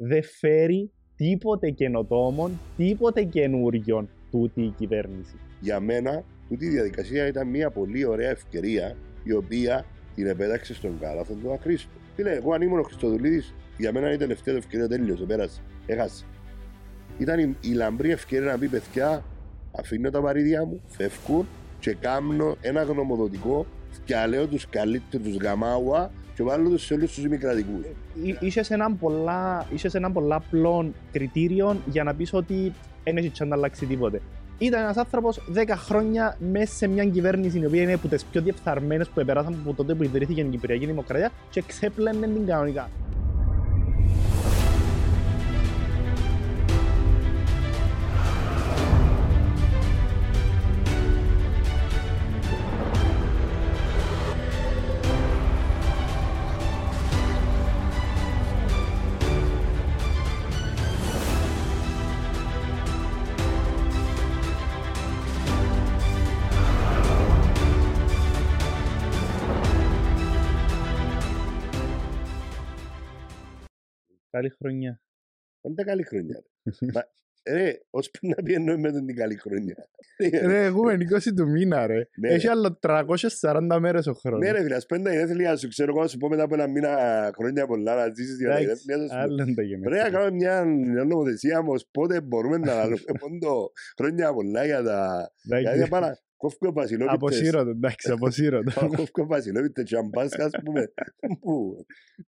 δεν φέρει τίποτε καινοτόμων, τίποτε καινούριων τούτη η κυβέρνηση. Για μένα, τούτη η διαδικασία ήταν μια πολύ ωραία ευκαιρία η οποία την επέταξε στον κάλαθο του Ακρίστου. Τι λέει, εγώ αν ήμουν ο Χριστοδουλίδης, για μένα είναι η τελευταία του ευκαιρία τέλειωσε, πέρασε. Έχασε. Ήταν η, η λαμπρή ευκαιρία να πει παιδιά, αφήνω τα βαρύδια μου, φεύγουν και κάνω ένα γνωμοδοτικό και λέω τους καλύτερους γαμάουα και βάλω του σε όλους τους δημοκρατικούς. Είσαι ένα πολλά, είσαι ένα πολλά απλό κριτήριο για να πεις ότι δεν έχει να αλλάξει τίποτε. Ήταν ένας άνθρωπος 10 χρόνια μέσα σε μια κυβέρνηση η οποία είναι από τις πιο διεφθαρμένες που επέρασαν από τότε που ιδρύθηκε η Κυπριακή Δημοκρατία και ξέπλαινε την κανονικά. Καλή χρονιά. Δεν ήταν καλή χρονιά. Μα, ρε, ως πριν να πει εννοεί με την καλή χρονιά. Ρε, έχουμε 20 του μήνα, ρε. Ναι, Έχει ρε. άλλο 340 μέρες ο χρόνος. Ναι ρε φίλε, ας πέντε τα γενέθλια σου, ξέρω εγώ, να σου πω μετά από ένα μήνα χρόνια πολλά να ζήσεις για τα Εντάξει, γενέθλια σου. άλλο είναι τα Πρέπει να γενέθλια. κάνουμε μια μια νομοθεσία όμως πότε μπορούμε να λαλούμε πόντο χρόνια πολλά για τα... Εντάξει. Γιατί για πάρα κόφκο βασιλόπιτες. Αποσύρω το, εντάξει, αποσύρω το. Κόφκο βασιλόπιτες και αμπάσκα, ας πούμε. Πού,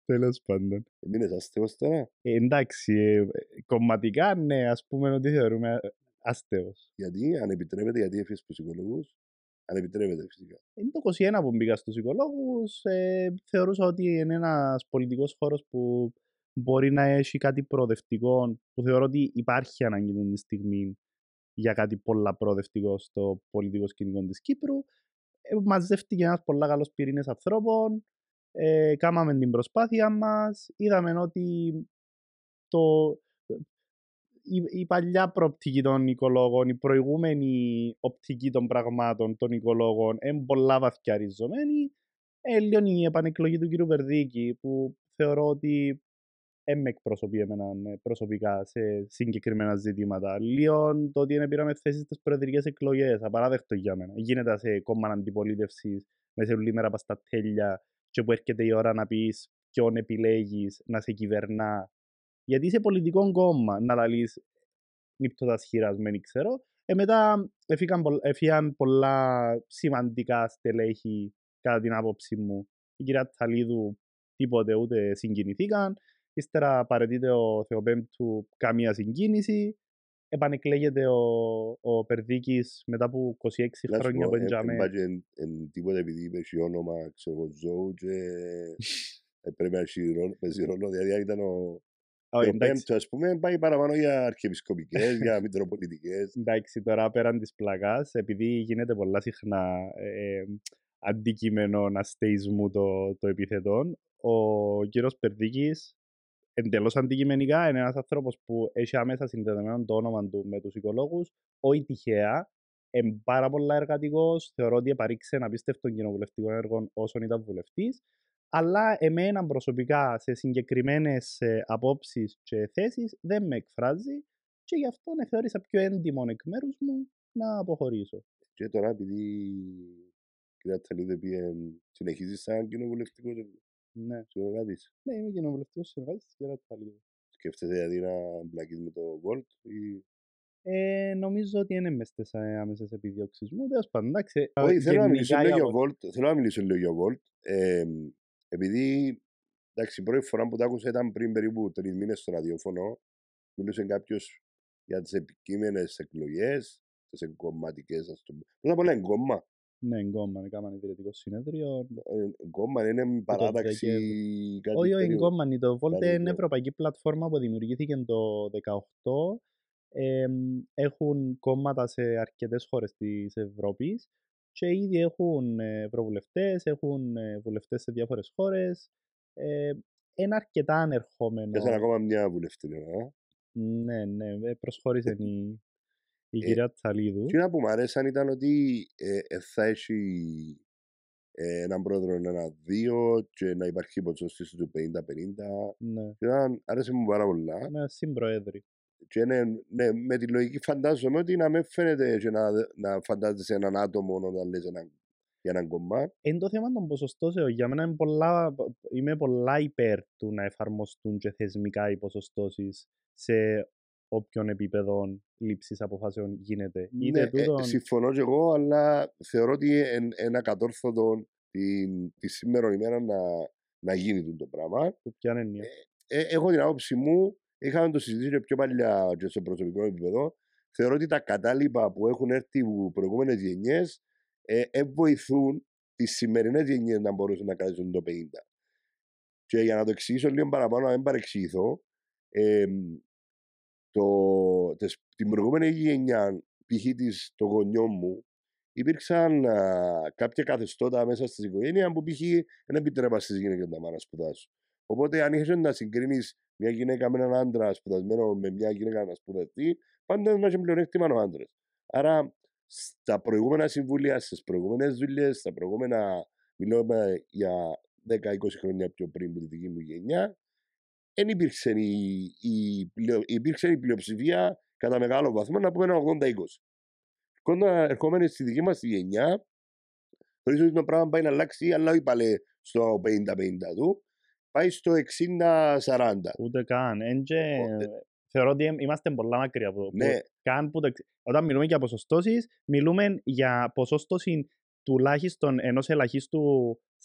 Τέλος πάντων. μείνες αστέος τώρα. Ε, εντάξει, ε, κομματικά ναι, ας πούμε ότι θεωρούμε αστέος. Γιατί, αν επιτρέπεται, γιατί έφυγες στους ψυχολόγους; Αν επιτρέπεται φυσικά. Είναι το 21 που μπήκα στους οικολόγους. Ε, θεωρούσα ότι είναι ένας πολιτικός χώρος που μπορεί να έχει κάτι προοδευτικό, που θεωρώ ότι υπάρχει ανάγκη αυτή τη στιγμή για κάτι πολλά προοδευτικό στο πολιτικό σκηνικό της Κύπρου. Ε, μαζεύτηκε ένας πολλά καλός πυρήνες ανθρώπων, ε, κάμαμε την προσπάθεια μας, είδαμε ότι το, η, η παλιά προοπτική των οικολόγων, η προηγούμενη οπτική των πραγμάτων των οικολόγων είναι πολλά βαθιά ριζωμένη. Ε, λίγο η επανεκλογή του κ. Βερδίκη που θεωρώ ότι δεν με εκπροσωπεί εμένα ε, προσωπικά σε συγκεκριμένα ζητήματα. Λίγο το ότι είναι πήραμε θέσεις στις προεδρικές εκλογές, απαράδεκτο για μένα. Γίνεται σε κόμμα αντιπολίτευσης, μέσα όλη μέρα πας στα τέλεια και που έρχεται η ώρα να πεις ποιον επιλέγεις να σε κυβερνά. Γιατί είσαι πολιτικό κόμμα, να λαλείς νύπτωτας χειράς, δεν ξέρω. Ε, μετά έφυγαν, πολλ- έφυγαν πολλά σημαντικά στελέχη κατά την άποψη μου. Η κυρία Τσαλίδου τίποτε ούτε συγκινηθήκαν. Ύστερα παρετείται ο Θεοπέμπτου καμία συγκίνηση. Επανεκλέγεται ο, ο Περδίκης μετά από 26 Να σου χρόνια πω, που εν- εν έντιαμε. πάει και εν- εν τίποτα επειδή είπε και όνομα, ξέρω εγώ, ζώου και ε, πρέπει να έχει ρόλο- παίζει ρόλο. Δηλαδή αν ήταν ο Όχι, ο εντάξει, πέμπτος, ας πούμε, πάει παραπάνω για αρχιεπισκοπικές, για μητροπολιτικές. Εντάξει, τώρα πέραν της πλακάς, επειδή γίνεται πολλά συχνά ε, αντικείμενο αστεϊσμού το, το επιθετών, ο κύριος Περδίκης εντελώς αντικειμενικά είναι ένας άνθρωπος που έχει άμεσα συνδεδεμένο το όνομα του με τους οικολόγους, όχι τυχαία, είναι πάρα πολλά εργατικός, θεωρώ ότι επαρρήξε ένα απίστευτο κοινοβουλευτικό έργο όσον ήταν βουλευτής, αλλά εμένα προσωπικά σε συγκεκριμένες ε, απόψεις και θέσεις δεν με εκφράζει και γι' αυτό με θεώρησα πιο έντιμο εκ μέρους μου να αποχωρήσω. Και τώρα επειδή η κυρία Τσαλίδε πήγε, συνεχίζεις σαν κοινοβουλευτικός Ναι, συνεργάτης. ναι είμαι κοινοβουλευτικός συνεργάτης της κυρία Τσαλίδου. Σκέφτεσαι δηλαδή να μπλακείς με το Volt ή... Ε, νομίζω ότι είναι μες στις ε, άμεσες επιδιώξεις μου. Τέλος πάντων, εντάξει. ε, Όχι, θέλω να μιλήσω γενικά λίγο για για Volt. Θέλω να μιλήσω λίγο για Volt. Ε, επειδή, εντάξει, η πρώτη φορά που το άκουσα ήταν πριν περίπου τρεις μήνες στο ραδιόφωνο. Μιλούσε κάποιος για τις επικείμενες εκλογές, τις εγκομματικές, ας το πούμε. Πρώτα απ' όλα εγκόμμα. Ναι, εγκόμμα, έκαναν ιδρυτικό συνέδριο. Ε, Εγκόμμα είναι παράταξη κάτι Όχι, όχι, περίοδο. εγκόμμα. είναι Το Volt Κάτι είναι τέτοιο. ευρωπαϊκή πλατφόρμα που δημιουργήθηκε το 2018. Ε, έχουν κόμματα σε αρκετές χώρες της Ευρώπης και ήδη έχουν ε, ευρωβουλευτές, έχουν ε, βουλευτές σε διάφορες χώρες. Ε, είναι αρκετά ανερχόμενο. Πιάσαν ακόμα μια βουλευτήνα. Ναι, ναι, ε, προσχώρησε η, η Ε, κυρία Τσαλίδου. Τι να που μου αρέσαν ήταν ότι ε, ε, θα έχει ε, έναν πρόεδρο ένα-δύο και να υπάρχει ποσόστηση του 50-50. Ναι, Και ήταν- άρεσε μου πάρα πολλά. ναι, συμπροέδροι. Και ναι, ναι, με τη λογική φαντάζομαι ότι να με φαίνεται και να, να φαντάζεσαι έναν άτομο όταν λες έναν, για έναν κομμάτι. Εν το θέμα των ποσοστώσεων, για μένα είναι πολλά, είμαι πολλά υπέρ του να εφαρμοστούν και θεσμικά οι ποσοστώσεις σε όποιον επίπεδο λήψης αποφάσεων γίνεται. Είτε Ναι, ε, τούτον, συμφωνώ και εγώ, αλλά θεωρώ ότι είναι ένα κατόρθωτο την, τη σήμερα ημέρα να, να γίνει το πράγμα. που ποια είναι έννοια. Ε, έχω την άποψη μου, είχαμε το συζητήσει και πιο παλιά και σε προσωπικό επίπεδο. Θεωρώ ότι τα κατάλοιπα που έχουν έρθει οι προηγούμενες γενιές ε, ε, βοηθούν τις σημερινές γενιές να μπορούσαν να κρατήσουν το 50. Και για να το εξηγήσω λίγο παραπάνω, να μην παρεξηγηθώ, ε, το, τες, την προηγούμενη γενιά, π.χ. της, των γονιών μου, υπήρξαν α, κάποια καθεστώτα μέσα στη οικογένεια που π.χ. δεν επιτρέπα στι γυναίκε να πάνε να σπουδάσουν. Οπότε, αν είχες να συγκρίνεις μια γυναίκα με έναν άντρα σπουδασμένο με μια γυναίκα να σπουδαστεί, πάντα να έχει πλεονέκτημα ο άντρας. Άρα, στα προηγούμενα συμβούλια, στις προηγούμενες δουλειές, στα προηγούμενα. Μιλάμε για 10-20 χρόνια πιο πριν από τη δική μου γενιά, δεν υπήρξε η, η, πλεο- υπήρξε η πλειοψηφία κατά μεγάλο βαθμό να πούμε ένα 80-20. Κόντα ερχόμενοι στη δική μας γενιά, θεωρίζω ότι το πράγμα πάει να αλλάξει, αλλά όχι πάλι στο 50-50 του. Πάει στο 60-40. Ούτε καν. Εν και, Ο- ε- θεωρώ ότι είμαστε πολλά μακριά από το. Ναι, Καν που το, εξ- όταν μιλούμε για ποσοστώσεις, μιλούμε για ποσόστοση τουλάχιστον ενός ελαχίστου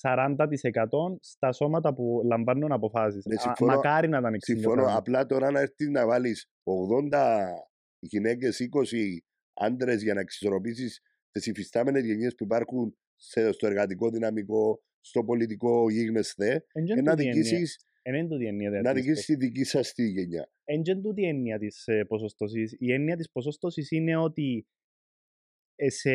40% στα σώματα που λαμβάνουν αποφάσεις. Ναι, Α, συμφωνώ- μακάρι να ήταν 60%. συμφωνώ. Απλά τώρα να έρθεις να βάλεις 80 γυναίκες, 20 άντρες για να εξισορροπήσεις τις υφιστάμενες γενιές που υπάρχουν σε- στο εργατικό δυναμικό, στο πολιτικό γίγνεσθε, Εν και ε, να τούτη η έννοια. δικήσει Εν είναι τούτη η έννοια να της δικήσεις τη δική σας τη γενιά. Εν και τούτη η έννοια της ε, ποσοστώσης. Η έννοια της ποσόστοσης είναι ότι ε, σε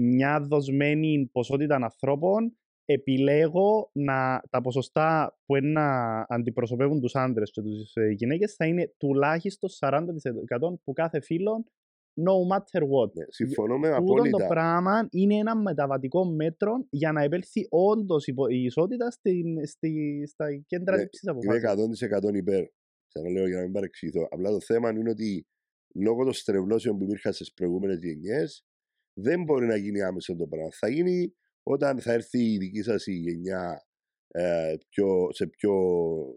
μια δοσμένη ποσότητα ανθρώπων επιλέγω να τα ποσοστά που είναι να αντιπροσωπεύουν τους άντρες και τις ε, γυναίκες θα είναι τουλάχιστον 40% που κάθε φίλο no matter what. Ναι, συμφωνώ με Τούτο το απόλυτα. πράγμα είναι ένα μεταβατικό μέτρο για να επέλθει όντως η ισότητα στην, στη, στα κέντρα Ναι, λήψης Είμαι αποφάσεων. 100% υπέρ. Ξαναλέω για να μην παρεξηγηθώ. Απλά το θέμα είναι ότι λόγω των στρεβλώσεων που υπήρχαν στις προηγούμενες γενιές, δεν μπορεί να γίνει άμεσα το πράγμα. Θα γίνει όταν θα έρθει η δική σας η γενιά ε, πιο, σε πιο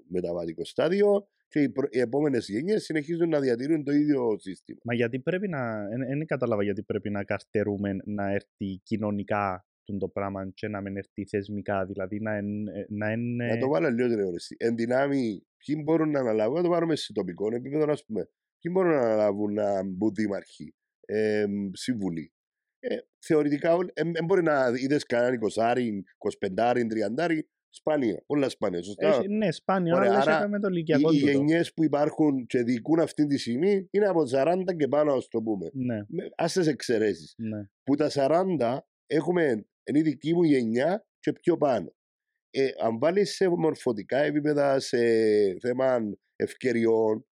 μεταβατικό στάδιο και οι, προ- οι επόμενες γενιές συνεχίζουν να διατηρούν το ίδιο σύστημα. Μα γιατί πρέπει να. Δεν κατάλαβα γιατί πρέπει να καρτερούμε να έρθει κοινωνικά τούτο το πράγμα και να μην έρθει θεσμικά. Δηλαδή να είναι. Να είναι... Να το βάλω λίγο τρεωρεστή. Εν δυνάμει, ποιοι μπορούν να αναλάβουν, να το πάρουμε σε τοπικό επίπεδο, ας πούμε. Ποιοι μπορούν να αναλάβουν να μπουν δήμαρχοι, ε, σύμβουλοι. Ε, θεωρητικά, δεν μπορεί να είδες κανέναν 20, 25, 30, σπάνια. Πολλά σπάνια, σωστά. Έχει- ναι, σπάνιο, Ωραία, αλλά άρα έχει με το οι ηλικιακό οι τούτο. γενιές που υπάρχουν και διοικούν αυτή τη στιγμή είναι από 40 και πάνω, ας το πούμε. Ναι, Α τις εξαιρέσεις. ναι. Που τα 40 έχουμε είναι η δική μου γενιά και πιο πάνω. Ε, αν βάλεις σε μορφωτικά επίπεδα, σε θέμα ευκαιριών,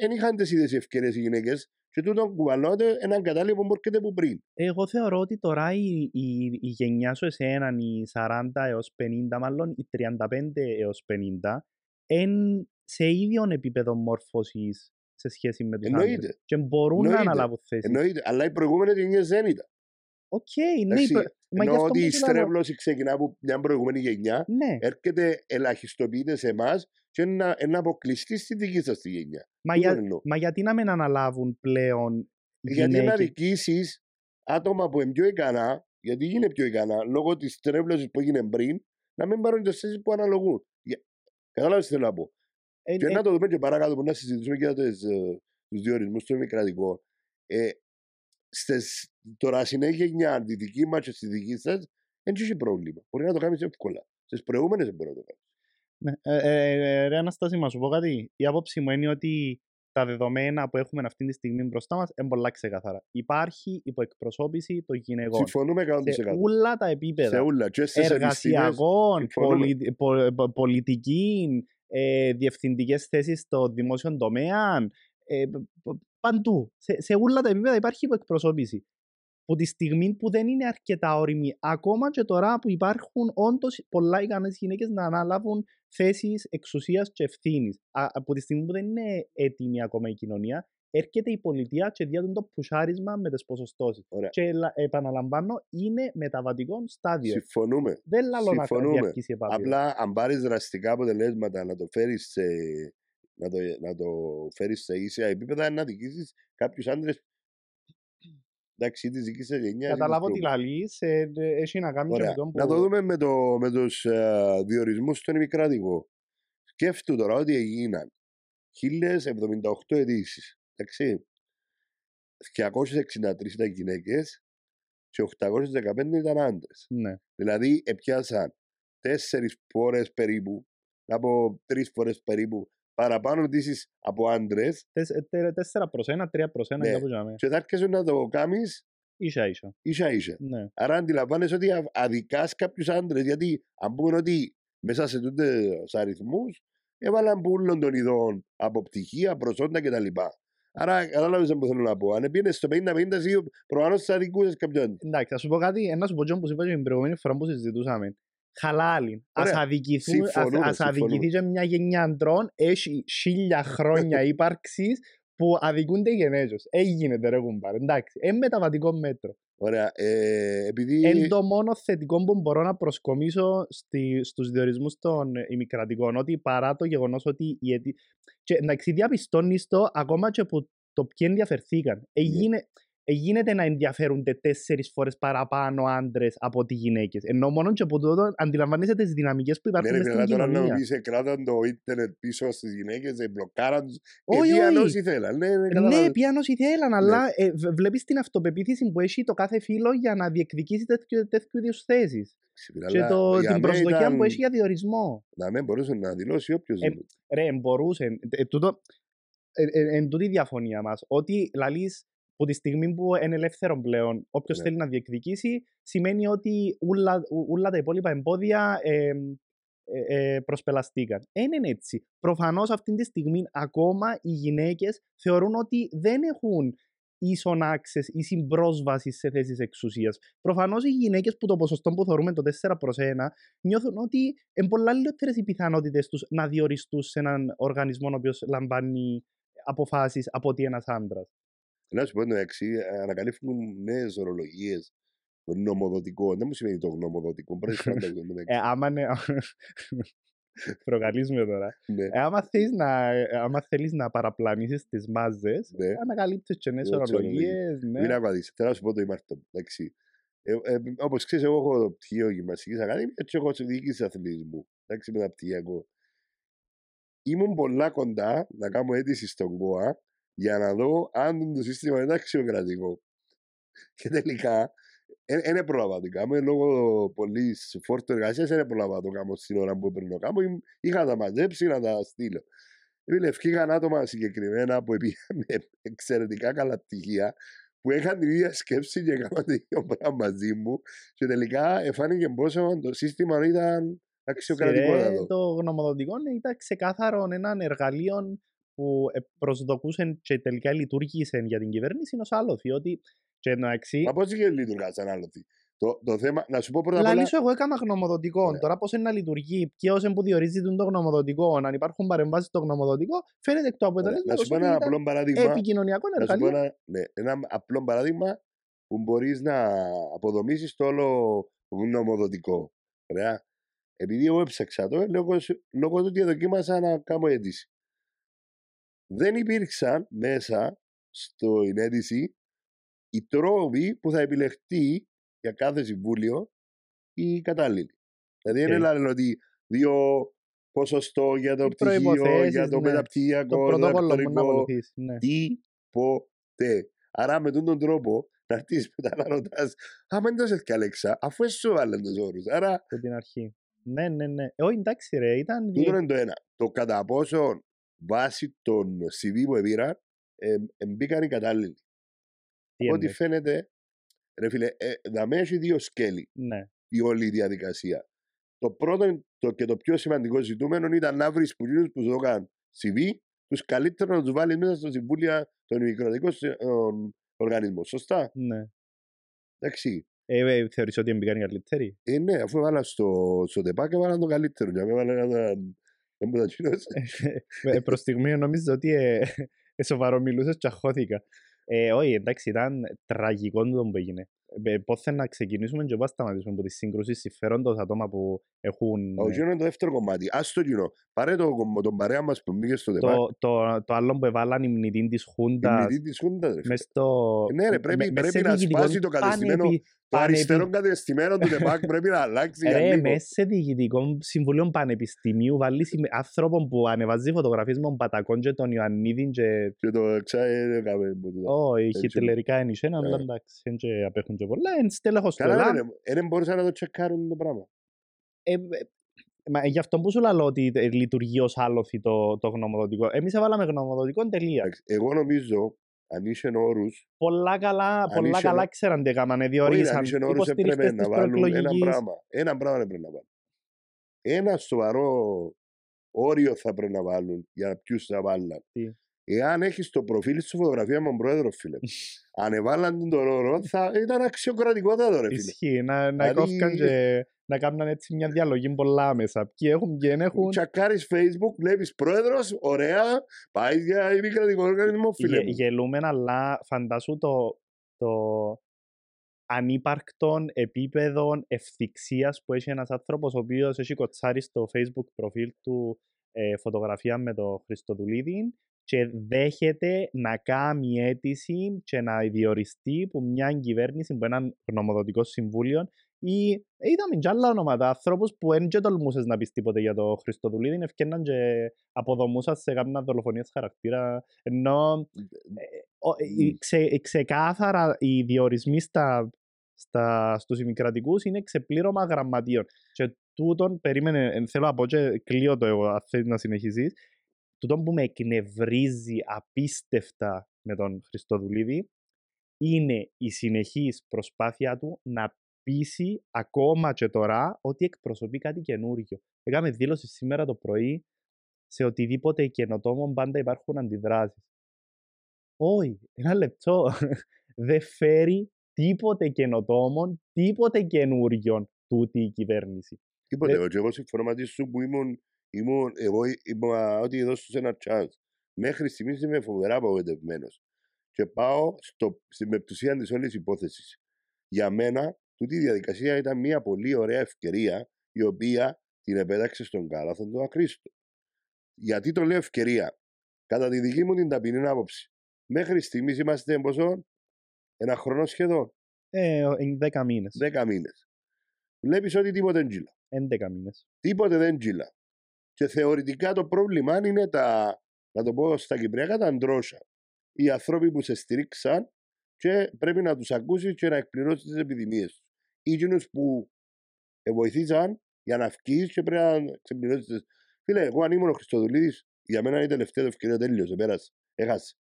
δεν είχαν τις ίδιες ευκαιρίες οι γυναίκες και τούτο κουβαλώνται έναν κατάλοιπο που έρχεται από πριν. Εγώ θεωρώ ότι τώρα η, η, η γενιά σου εσένα, οι 40 έως 50, μάλλον οι 35 έως 50, είναι σε ίδιο επίπεδο μόρφωσης σε σχέση με τους άντρες. Εννοείται. Και μπορούν να Εννοείται. αναλάβουν θέσεις. Εννοείται. Αλλά οι προηγούμενες γενιές δεν ήταν. Οκ, ναι, Εντάξει, υπε- μα γι' Εννοώ αυτό ότι που η σου λέω, στρέβλωση ξεκινά από μια προηγούμενη γενιά, Ναι, έρχεται, ελαχιστοποιείται σε εμάς και να, να αποκλειστεί στη δική σας τη γενιά. μα, Τούτον για, εννοώ. μα γιατί να μην αναλάβουν πλέον Γιατί να γυναίκες; δικήσει άτομα που είναι πιο ικανά, γιατί είναι πιο ικανά, λόγω της τρέβλωσης που έγινε πριν, να μην πάρουν τις θέσεις που αναλογούν. Κατάλαβες τι θέλω να πω; Ε, Και ε, να το δούμε και παρακάτω που να συζητήσουμε και για τους διορισμούς στο δημοκρατικό. Ε, στις, τώρα συνέχεια γενιά, τη δική μα και στη δική σας, δεν έχει πρόβλημα. Μπορεί να το κάνεις εύκολα. Στις προηγούμενες δεν μπορεί να το κάνεις. Ναι. Ε, ε, ε, ρε Αναστάση, να σου πω κάτι. Η άποψη μου είναι ότι τα δεδομένα που έχουμε αυτή τη στιγμή μπροστά μας είναι πολλά ξεκαθαρά. Υπάρχει υποεκπροσώπηση των γυναικών. Συμφωνούμε 100%. Σε όλα τα Σε επίπεδα. όλα. Και στις επιστήμες, Εργασιακών, συμφωνούμε. πολι, πο- πο- πολιτική, ε, διευθυντικές θέσεις στο δημόσιο τομέα. Ε, π- π- παντού. Σε, σε όλα τα επίπεδα υπάρχει υποεκπροσώπηση. που τη στιγμή που δεν είναι αρκετά όριμοι, ακόμα και τώρα που υπάρχουν όντως πολλά ικανές γυναίκες να αναλάβουν θέσεις εξουσίας και ευθύνης. Από τη στιγμή που δεν είναι έτοιμη ακόμα η κοινωνία, έρχεται η πολιτεία και διάτουν το πουσάρισμα με τις ποσοστώσεις. Και επαναλαμβάνω, είναι μεταβατικό στάδιο. Συμφωνούμε. Δεν λαλώ να Συμφωνούμε. η επαφή. Απλά αν πάρεις δραστικά αποτελέσματα να το φέρεις σε, να το, να το φέρεις σε ίσια επίπεδα να δικήσει κάποιους άντρες Εντάξει, τη δική σα γενιά. Καταλάβω τι λαλείς, ε, έχει να κάνει Ωραία. με τον που... Να το δούμε με, το, με τους uh, διορισμούς στον ημικράτικο. Σκέφτου τώρα ότι έγιναν 1078 αιτήσει. Εντάξει. 263 ήταν γυναίκες και 815 ήταν άντρες. Ναι. Δηλαδή, επιάσαν τέσσερις φορές περίπου, από τρεις φορές περίπου, παραπάνω αιτήσει από άντρες. Τέσσερα προς ένα, τρία προς ένα, Ναι. κάπου για Και θα έρχεσαι να το κάνεις Ίσα ίσα. ίσα ίσα. Ναι. Άρα αντιλαμβάνεσαι ότι αδικάς κάποιους άντρες. Γιατί αν πούμε ότι μέσα σε τούτε αριθμούς έβαλαν πούλων των ειδών από πτυχία, προσόντα κτλ. Άρα κατάλαβες που θέλω να πω. Αν πήγαινε στο 50-50, εσύ προφανώς θα αδικούσες κάποιον. Εντάξει, θα σου πω κάτι, ένα σου πω τζον που σου είπα και την προηγούμενη φορά που συζητούσαμε. Χαλάλη. Ας, Ωραία. αδικηθούν, ας, Συμφωνούμε, ας αδικηθεί συμφωνούμε. και μια γενιά αντρών, έχει χίλια χρόνια ύπαρξης που αδικούνται γενέζως. Ε, γίνεται ρε κουμπάρε, εντάξει. Ε, μεταβατικό μέτρο. Ωραία. Ε, επειδή. Είναι το μόνο θετικό που μπορώ να προσκομίσω στη, στους διορισμούς των ε, ημικρατικών, ότι παρά το γεγονός ότι η αιτή... Και εντάξει, διαπιστώνεις το ακόμα και που το ποιοι ενδιαφερθήκαν. Εγίνε, γίνεται να ενδιαφέρονται τέσσερις φορές παραπάνω άντρες από ότι γυναίκες. Ενώ μόνο και από τούτο αντιλαμβάνεσαι τις δυναμικές που Ναι, υπάρχουν ρε, μες στην παιδιά, τώρα να κοινωνία. μου πεις, κράταν το ίντερνετ πίσω στις γυναίκες, ε, μπλοκάραν τους. Όχι, επειδή αν όχι. όσοι θέλαν. Ναι, ναι, Ναι, κατάλαβα. πιάνω ήθελαν, αλλά ε, β- βλέπεις την αυτοπεποίθηση που έχει το κάθε φίλο για να διεκδικήσει τέτοιου, τέτοιου είδους θέσεις. Ξυπηρά, Και αλλά το, για την μένα προσδοκία ήταν- που έχει για διορισμό. Να μην μπορούσε να δηλώσει όποιος Ε, Ρε, μπορούσε. Ε, ε, τούτο, ε, ε, εν τούτη η διαφωνία μας. Ότι λαλείς που τη στιγμή που είναι ελεύθερο πλέον, όποιος Ναι. θέλει να διεκδικήσει, σημαίνει ότι ούλα, ου- ούλα τα υπόλοιπα εμπόδια ε, ε, ε, προσπελαστήκαν. Δεν είναι έτσι. Προφανώς αυτή τη στιγμή ακόμα οι γυναίκες θεωρούν ότι δεν έχουν ίσον access ή συμπρόσβαση σε θέσεις εξουσίας. Προφανώς οι γυναίκες που το ποσοστό που θεωρούμε το 4 προς 1 νιώθουν ότι είναι πολλά λιγότερες οι πιθανότητες τους να διοριστούν σε έναν οργανισμό ο οποίος λαμβάνει αποφάσεις από ότι ένας άντρας. Να σου πω το εξή, ανακαλύφουν νέες ορολογίες. Το νομοδοτικό. Δεν μου σημαίνει το γνωμοδοτικό. Πρέπει να το το Ε, άμα είναι... Προκαλείς με τώρα. Ναι, Ε, άμα, θέλεις να, ε, άμα θέλεις να παραπλανήσεις τις μάζες, ναι. ανακαλύπτεις και νέες Νέες ορολογίες. Ναι. Μην ακουαδείς. Θέλω να σου πω το ημάρτο. Εντάξει. Ε, ε, Όπως ξέρεις, εγώ έχω το πτυχίο γυμναστική ακαδημίας, έτσι έχω διοίκηση αθλητισμού. Εντάξει, μεταπτυχιακό. Ήμουν πολλά κοντά να κάνω αίτηση στον ΚΟΑ για να δω αν το σύστημα είναι αξιοκρατικό. Και τελικά δεν πρόλαβα να το κάνω. Λόγω πολύ φόρτου εργασίας δεν πρόλαβα να το κάνω στην ώρα που έπρεπε να το κάνω. Ήμ- Είχα τα μαζέψει να τα στείλω. Φίλε, ευκήγαν άτομα συγκεκριμένα που πήγαν με εξαιρετικά καλά πτυχία που είχαν την ίδια σκέψη και έκαναν το ίδιο πράγμα μαζί μου και τελικά εφάνηκε πόσο το σύστημα ήταν αξιοκρατικό Ρε, να δω. το γνωμοδοτικό ναι, ήταν ξεκάθαρο έναν εργαλείο που ε, προσδοκούσαν και τελικά λειτουργήσε για την κυβέρνηση ως άλοθη. Ότι και εντάξει, Μα πώς είχε λειτουργά σαν άλλο. Το, το θέμα, να σου πω πρώτα απ' όλα, Λαλή σου εγώ έκανα γνωμοδοτικό. Ωραία. Τώρα πώς είναι να λειτουργεί, ποιος είναι που διορίζει τον το γνωμοδοτικό, αν υπάρχουν παρεμβάσεις στο γνωμοδοτικό, φαίνεται εκ του Ωραία, να αποτελέσματος σου πω ότι ένα ήταν απλό παράδειγμα. επικοινωνιακό Να σου πω εργαλείο. ένα, ναι, ένα απλό παράδειγμα που μπορείς να αποδομήσεις το όλο γνωμοδοτικό. Ωραία. Επειδή εγώ έψαξα το, λόγω, σου- λόγω του ότι δοκίμασα να κάνω αίτηση. Δεν υπήρξαν μέσα στην αίτηση οι τρόποι που θα επιλεχτεί για κάθε συμβούλιο η κατάλληλη. Δηλαδή δεν Οκ. λένε ότι δύο ποσοστό για το Οι πτυχίο, για προϋποθέσεις, το ναι. μεταπτυχιακό, Το το πρωτόκολλο μου να διδακτορικό, ακολουθήσει. Ναι. τίποτε. Άρα με τον τρόπο να έρθεις μετά να ρωτάς άμα δεν το σε Αλέξα, αφού εσύ σου βάλαν τους όρους. Άρα Από την αρχή. Ναι, ναι, ναι. Ε, Όχι, εντάξει ρε, ήταν... τούτο είναι το ένα. Το κατά πόσο βάσει των CV που πήραν ε, ε, μπήκαν οι κατάλληλοι. Τι Ό,τι εννοείς; φαίνεται, ρε φίλε, ε, δαμέ έχει δύο σκέλη Ναι. η όλη η διαδικασία. Το πρώτο το, και το πιο σημαντικό ζητούμενο ήταν να βρεις που που σου έκαναν CV, τους καλύτερου να τους βάλεις μέσα στο συμβούλια των μικροδικών οργανισμών. Σωστά; Ναι. Εντάξει. Ε, ε, θεωρείς ότι έμπηκαν οι καλύτεροι; Ε, ναι, αφού έβαλα στο, στο τεπάκ, έβαλα το καλύτερο. Για μένα έβαλα ένα. Δεν μου τα τσίνωσε. Ε, προς στιγμή νομίζω ότι ε, ε, σοβαρό μιλούσες και αχώθηκα. Ε, όχι, εντάξει, ήταν τραγικό το που έγινε. Ε, πώς θα να ξεκινήσουμε και πώς σταματήσουμε από τη σύγκρουση συμφέροντος ατόμα που έχουν... Όχι, είναι το δεύτερο κομμάτι. Ας το κοινό. Πάρε το, τον παρέα μας που μπήκε στο τεπάκ. το, το, το άλλο που έβαλαν η μνητή της Η Χούντας μνητή της Χούντας, ρε φίλε. μες στο... Ναι, ρε, πρέπει, με- μες πρέπει σε να διοικητικό σπάσει το κατεστημένο. Πανεπι- Το πανεπι- αριστερό κατεστημένο του ΤΕΠΑΚ πρέπει να αλλάξει για Ρε, λίγο. μέσα σε διοικητικό συμβουλίο πανεπιστημίου βάλεις άνθρωπο που ανεβάζει φωτογραφίες με τον Πατακόν και τον Ιωαννίδη και Και το ξέρει, έκαμε από τούτα. όχι, Έτσι. χιτλερικά είναι ένα, αλλά Ε. εντάξει, δεν και απέχουν και πολλά. Είναι στέλεχος του Καλά, ΕΛΑΜ. ρε, ρε, δεν μπορούσαν να το τσεκάρουν το πράγμα. Ε, ε, Μα γι' αυτό που σου λέω ότι ε, λειτουργεί ως άλοθη το, το γνωμοδοτικό. Εμείς έβαλαμε γνωμοδοτικό τελεία. Εντάξει, Εγώ νομίζω, αν είσαι όρους, Πολλά καλά, πολλά είσαι καλά νο- ξέραν τι έκαναν. όχι, Διορίσαν αν είσαι όρους έπρεπε υποστηρικτές να της βάλουν ένα προεκλογικής. πράγμα. Ένα πράγμα έπρεπε να βάλουν. Ένα σοβαρό όριο θα πρέπει να βάλουν για ποιους θα βάλουν. Τι; Εάν έχεις το προφίλ σου φωτογραφία με τον πρόεδρο, φίλε. αν έβαλαν τον όρο, θα ήταν αξιοκρατικότατο, ρε φίλε. Ισχύει, να, να Δηλαδή- κόφηκαν και να κάνουν έτσι μια διαλογή πολλά άμεσα. Ποιοι έχουν, ποιοι δεν έχουν. Τσακάρεις facebook, βλέπεις πρόεδρος, ωραία, πάει για ημικρατικό οργανισμό, φίλε Γε, μου. γελούμε, αλλά φαντάσου το, το ανύπαρκτον επίπεδο ευθυξίας που έχει ένας άνθρωπος ο οποίος έχει κοτσάρει στο facebook προφίλ του ε, φωτογραφία με το Χριστοδουλίδη και δέχεται να κάνει αίτηση και να διοριστεί που μια κυβέρνηση, που έναν γνωμοδοτικό συμβούλιο ή είδαμε και άλλα ονόματα, ανθρώπους που δεν και τολμούσες να πεις τίποτε για το Χριστοδουλίδη, ευκαιρναν και αποδομούσαν σε κάποια δολοφονίες χαρακτήρα, ενώ ε, ο- οι ξε, οι ξεκάθαρα οι διορισμοί στα, στα, στους ημικρατικούς είναι ξεπλήρωμα γραμματείων. Και τούτον, περίμενε, ε, θέλω να πω και κλείω το εγώ, αν θέλεις να συνεχίσεις, τούτον που με εκνευρίζει απίστευτα με τον Χριστοδουλίδη είναι η συνεχής προσπάθεια του να πείσει ακόμα και τώρα ότι εκπροσωπεί κάτι καινούργιο. Έκαμε δήλωση σήμερα το πρωί σε οτιδήποτε καινοτόμο πάντα υπάρχουν αντιδράσεις. Όχι, ένα λεπτό. Δεν φέρει τίποτε καινοτόμο, τίποτε καινούριο τούτη η κυβέρνηση. Τίποτε, Ε, εγώ και εγώ συμφωνώ μαζί σου που ήμουν, ήμουν εγώ είπα ότι εδώ σου ένα chance. Μέχρι στιγμής είμαι φοβερά απογοητευμένος. Και πάω στο, στην μεπτουσία της όλης υπόθεσης. Για μένα, τούτη η διαδικασία ήταν μια πολύ ωραία ευκαιρία η οποία την επέταξε στον κάλαθον του ακρίστου. Γιατί το λέω ευκαιρία; Κατά τη δική μου την ταπεινή άποψη. Μέχρι στιγμής είμαστε πόσο, ένα χρόνο σχεδόν, Ε, εν 10 μήνες. 10 μήνες. Βλέπεις ότι τίποτε δεν τζίλα. 11 μήνες. τίποτε δεν τζίλα. Και θεωρητικά το πρόβλημα είναι τα, να το πω στα κυπριακά, τα αντρόσα. Οι άνθρωποι που σε στηρίξαν και πρέπει να τους ακούσεις και να εκπληρώσεις τις επιδημίες τους. Ή εκείνους που ε, βοηθήσαν για να βγεις και πρέπει να ξεπληρώσεις τις... Φίλε, εγώ αν ήμουν ο Χριστοδουλίδης, για μένα είναι η τελευταία του ευκαιρία τέλειωσε, πέρασε, έχασε.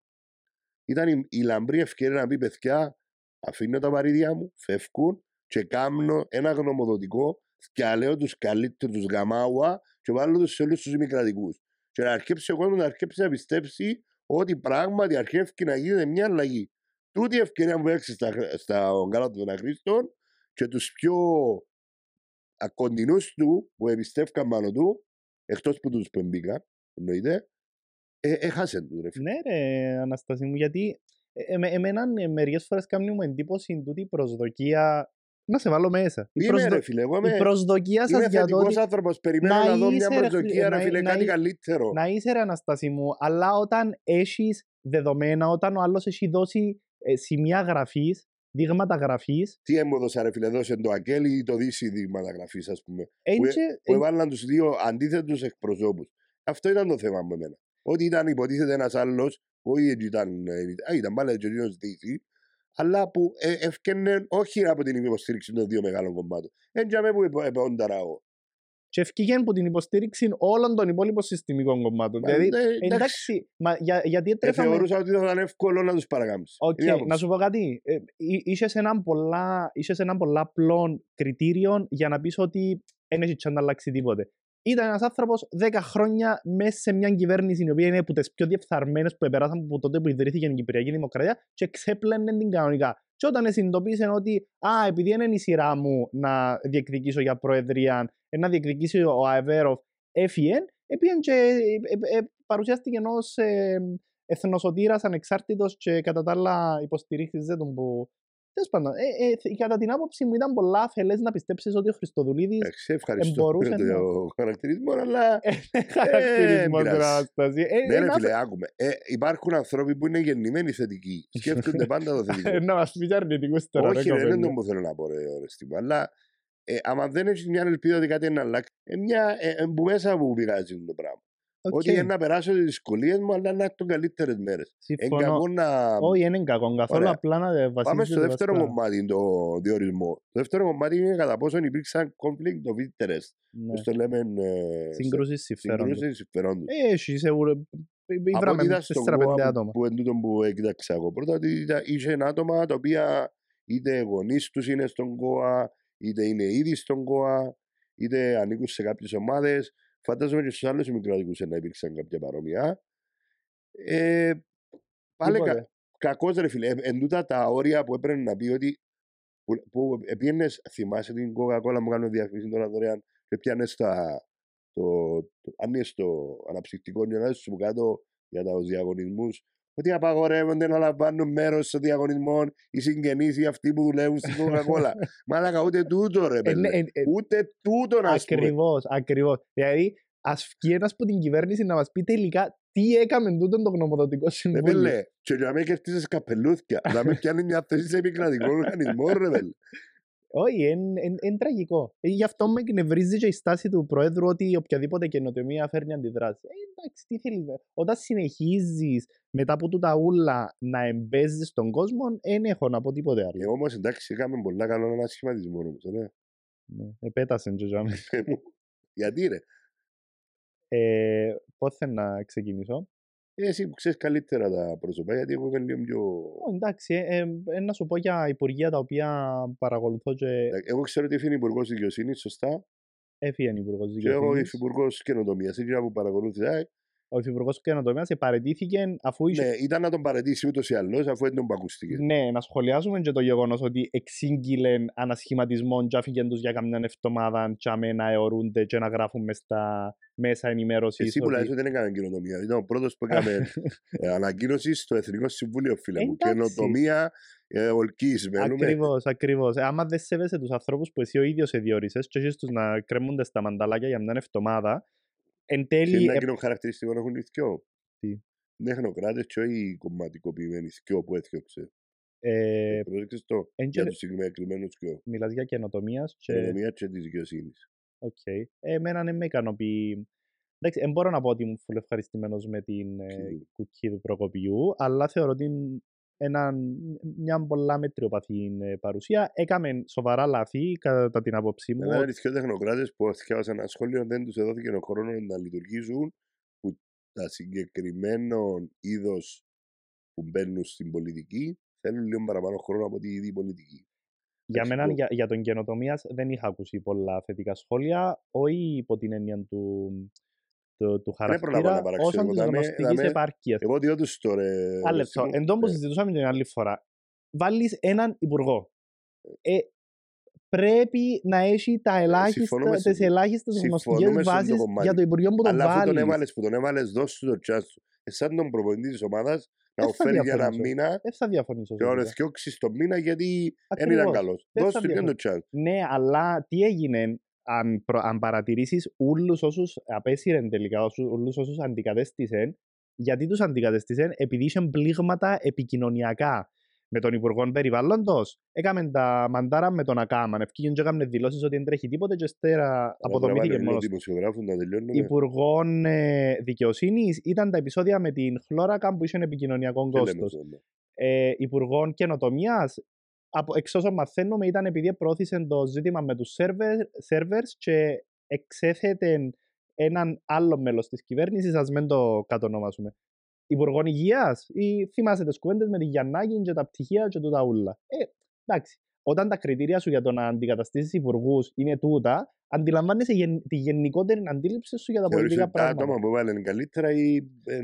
Ήταν η, η λαμπρή ευκαιρία να πει παιδιά, αφήνω τα βαρύδια μου, φεύγουν και κάνω ένα γνωμοδοτικό και λέω τους καλύτερους τους γαμάουα και βάλω τους σε όλους τους ημικρατικούς. Και να αρκέψει ο κόσμος να αρκέψει να πιστέψει ότι πράγματι αρχίζει να γίνεται μια αλλαγή. Τούτη η ευκαιρία που έξι στα, στα γκάλα των αχρήστων και τους πιο ακοντινούς του που εμπιστεύκαν πάνω του, εκτός που τους που εμπήκαν, εννοείται, ε, έχασε τους ρε φίλε. Ναι ρε Αναστασία μου, γιατί ε, ε, εμένα ε, μερικές φορές κάνει μου εντύπωση τούτη η προσδοκία να σε βάλω μέσα. Η, Είμαι προσδο- ρε φίλε, εγώ η είμαι, προσδοκία είμαι σας για το θετικός ότι άνθρωπος, περιμένω να να, δω μια είσαι, ρε φίλε, προσδοκία ρε να- φίλε, να κάτι είσαι- καλύτερο. να είσαι ρε Αναστάση μου, αλλά όταν έχεις δεδομένα, όταν ο άλλος έχει δώσει ε, σημεία γραφής, δείγματα γραφής, Τι έμποδοσα ρε φίλε, δώσε το Ακέλη ή το Δύση δείγματα γραφής ας πούμε. εν Που, ε- και- που εν- έβαλαν τους δύο αντίθετους εκπροσώπους. Αυτό ήταν το θέμα με εμένα. Ότι ήταν υποτίθεται ένας άλλος, που όχι έτσι ήταν, ε, α, ήταν πάλι και ο ίδιος Δύση, αλλά που ε, ευκαινε όχι από την υποστήριξη των δύο μεγάλων κομμάτων. Έτσι για μένα που επ- επόνταρα εγώ. Και ευκήγεν από την υποστήριξη όλων των υπόλοιπων συστημικών κομμάτων. Μα, Δηλαδή, ε, εντάξει, εντάξει, μα, για, γιατί ε, τρέφαμε... θεωρούσα ότι θα ήταν εύκολο να τους παρακάμψει. Οκ, Είναι η άποψη. να σου πω κάτι. Ε, εί- Είχες έναν πολλά, είχες έναν πολλά απλό κριτήριο για να πεις ότι δεν έχει chance να αλλάξει τίποτε. Ήταν ένας άνθρωπος 10 χρόνια μέσα σε μια κυβέρνηση η οποία είναι από τις πιο διεφθαρμένες που επέρασαν από τότε που ιδρύθηκε η Κυπριακή Δημοκρατία και ξέπλαινε την κανονικά. Και όταν συνειδητοποίησε ότι, α, επειδή είναι η σειρά μου να διεκδικήσω για προεδρία, ε, να διεκδικήσει ο Αβέρωφ, έφυγε, επίεν και ε, ε, παρουσιάστηκε ενός ε, εθνοσωτήρας ανεξάρτητος και κατά τα άλλα υποστηρίχθηκε τον που Τέλος πάντων, ε, ε, κατά την άποψη μου ήταν πολλά αφελές να πιστέψεις ότι ο Χριστοδουλίδης. Εντάξει, ευχαριστώ Εμπορούσε για να- το χαρακτηρισμό, αλλά. Χαρακτηρισμό πειράζει. Ανάσταση. Ε, Ναι, ρε ένα- φίλε, άκουμε. Ε, υπάρχουν άνθρωποι που είναι γεννημένοι θετικοί. Σκέφτονται πάντα το θετικό. Ε, Να μας πει αρνητικούς τώρα. Όχι, ρε, ρε, δεν κοπέλα. είναι το που θέλω να πω, ρε, Ορεστή μου. Αλλά ε, άμα δεν έχεις μια ελπίδα ότι κάτι να αλλάξει, ε, μια, ε, ε, που μέσα μου πειράζει το πράγμα. Οκ, Ότι για να περάσω τις δυσκολίες μου, αλλά να έχουν καλύτερες μέρες. Εν Συμφωνώ. κακό να. Όχι, είναι κακό καθόλου. Ωραία. Απλά να βασίζεται Πάμε στο στα- δεύτερο στα- κομμάτι, το διορισμό. Το δεύτερο κομμάτι είναι κατά πόσο υπήρξαν conflict of interest. Ναι. Πώς το λέμε. Ε, Σύγκρουση συμφέροντων. Συγκρούσεις συμφερόντων. Ε, Έχει σίγουρα. Από Ήβραμε ό,τι είδα στον 4-5 ΚΟΑ άτομα. που εν τούτο που έκοιταξα εγώ πρώτα, ότι ήταν- είχε άτομα τα οποία είτε γονείς τους είναι στον ΚΟΑ, είτε είναι ήδη στον ΚΟΑ, είτε ανήκουν σε κάποιες ομάδες. Φαντάζομαι και στους άλλους μικροδικού να υπήρξαν κάποια παρόμοια. Ε, πάλι κα, Τίποτε. κακός ρε φίλε. Ε, εν τούτα τα όρια που έπρεπε να πει ότι. που, που πήγαινες, θυμάσαι την Coca-Cola μου κάνω διαφήμιση τώρα δωρεάν και πιάνες τα. Το, το, αν είναι στο αναψυκτικό νερό σου κάτω για του διαγωνισμούς, ότι απαγορεύονται να λαμβάνουν μέρος στο διαγωνισμό οι συγγενείς ή αυτοί που δουλεύουν στην Coca-Cola. Μάλακα ούτε τούτο ρε Ε, παιδί. ναι, ε, ε, Ούτε τούτο να σου πούμε. Ακριβώς, ακριβώς. Δηλαδή, ας βγει ένας από την κυβέρνηση να μας πει τελικά τι έκαμε τούτο το γνωμοδοτικό Ναι, συμβούλιο. πέλε, και για με κερδίζεις καπελούθια. Να με πιάνεις μια θέση σε επικρατικό οργανισμό, ρε πέλε. Όχι, είναι τραγικό. Ε, Γι' αυτό με εκνευρίζει και η στάση του Προέδρου ότι οποιαδήποτε καινοτομία φέρνει αντιδράσεις. Ε, εντάξει, τι θέλεις. Όταν συνεχίζεις μετά από τούτα ούλα να εμπέζεις τον κόσμο, δεν έχω να πω τίποτε άλλο. Εγώ όμως εντάξει, είχαμε πολλά καλό ανασχηματισμό όμως, ναι. Ναι, επέτασε και για μένα. Γιατί ρε, Ε, Πώς θα να ξεκινήσω. Ε, εσύ που ξέρεις καλύτερα τα πρόσωπα, γιατί εγώ είμαι λίγο πιο... Ω, εντάξει, ε, ε, ε, να σου πω για υπουργεία τα οποία παρακολουθώ και Εγώ ξέρω ότι είναι υπουργός δικαιοσύνης, σωστά. έφυγε υπουργός Και εγώ δικαιοσύνης. υφυπουργός καινοτομίας. Είναι που παρακολούθησα. Ε, Ο υφυπουργός καινοτομίας παρετήθηκε αφού είχε Ναι, ήταν να τον παρετήσει ούτως ή άλλως, αφού δεν τον πακούστηκε. Ναι, να σχολιάσουμε και το γεγονός ότι εξήγηλε ανασχηματισμό και άφηγε τους για καμιά εβδομάδα και αμέ να αιωρούνται και να γράφουν μες στα μέσα ενημέρωσης. Εσύ που λες ότι δεν έκανε καινοτομία. Ήταν ο πρώτος που έκανε ε, ανακοίνωση στο Εθνικό Συμβούλιο, φίλε μου. Εντάξει. Καινοτομία ε, ολική. Μένουμε. Ακριβώς, ακριβώς. άμα δεν σέβεσαι τους ανθρώπους που εσύ ο ίδιος διόρισε, και έχεις τους να κρέμονται στα μανταλάκια για μια εβδομάδα, εν Και τέλει. ένα ε, κοινό χαρακτηριστικό έχουν οι δυο. Τι; Τεχνοκράτες και όχι κομματικοποιημένοι δυο που έθιωξε. ε, Πρόσεξες το εν για και- τους συγκεκριμένους δυο. Μιλάς για καινοτομίας. Και... Καινοτομία και της δικαιοσύνης. Οκ. Ε, εμένα δεν με ικανοποιεί. Εντάξει, δεν μπορώ να πω ότι ήμουν full ευχαριστημένος με την ε, Ποιου; κουκκί του Προκοπιού, αλλά θεωρώ ότι είναι έναν- μια πολλά μετριοπαθή ε, παρουσία. Έκαμε σοβαρά λάθη, κατά την άποψή μου. Ένα αριθμό τεχνοκράτες που θυκιάσαν ένα σχόλιο δεν τους έδωθηκε ο χρόνος να λειτουργήσουν που τα συγκεκριμένο είδος που μπαίνουν στην πολιτική θέλουν λίγο παραπάνω χρόνο από τη ήδη πολιτική. Για Εντάξει, μένα, το- για, για τον καινοτομίας, δεν είχα ακούσει πολλά θετικά σχόλια, όχι υπό την έννοια του, του, του προλάβα να χαρακτήρα, παραξώ, όσο εγώ της δαμε- γνωστική δαμε- επάρκειας. Εγώ διότι του τώρα. Ένα λεπτό. Εν τω που ναι. συζητούσαμε την άλλη φορά, βάλεις έναν υπουργό. Ε, πρέπει να έχει τα ελάχιστα, συμφωνούμε σε τις αυτό. ελάχιστες Συμφωνούμε γνωστικές σε αυτό το βάσεις κομμάτι. για το υπουργείο που τον Αλλά αφού τον βάλεις. έβαλες που τον έβαλες, δώσ' του το τσάς του. Εσάν τον προπονητή της ομάδας να Δεν θα οφέρει για ένα διαφωνήσω. μήνα Δεν θα διαφωνήσω. και σε ο αυτό. ρεθιώξει το μήνα γιατί δεν Ακριβώς. ήταν καλός. Δεν Δώσ' θα του και το διαφωνήσω. τσάς. Ναι, αλλά τι έγινε αν, προ, αν παρατηρήσεις όλους όσους απέσυρεν τελικά, όσους, όλους όσους αντικατέστησαν, γιατί τους αντικατέστησαν επειδή είχαν πλήγματα επικοινωνιακά με τον Υπουργό Περιβάλλοντο. Έκαμε τα μαντάρα με τον Ακάμαν. Ευκήγεν και έκαμε δηλώσει ότι δεν τρέχει τίποτε και στέρα αποδομήθηκε μόνο. δημοσιογράφων να τελειώνουμε. Υπουργών ε, Δικαιοσύνη ήταν τα επεισόδια με την Χλώρακα που είχε επικοινωνιακό Τι λέμε κόστο. αυτό, ναι. Ε, Υπουργών Καινοτομία, εξ όσων μαθαίνουμε, ήταν επειδή προώθησε το ζήτημα με τους servers και εξέθετε έναν άλλο μέλος της κυβέρνησης, ας μην το κατονομάσουμε. Υπουργών Υγείας, ή θυμάσαι τις κουβέντες με τη Γιαννάκη και τα πτυχία και τούτα ούλα. Ε, εντάξει. όταν τα κριτήρια σου για το να αντικαταστήσεις υπουργούς είναι τούτα, αντιλαμβάνεσαι γεν, τη γενικότερη αντίληψη σου για τα Θεωρείς πολιτικά ότι τα πράγματα. άτομα που βάλουν καλύτερα ή ε,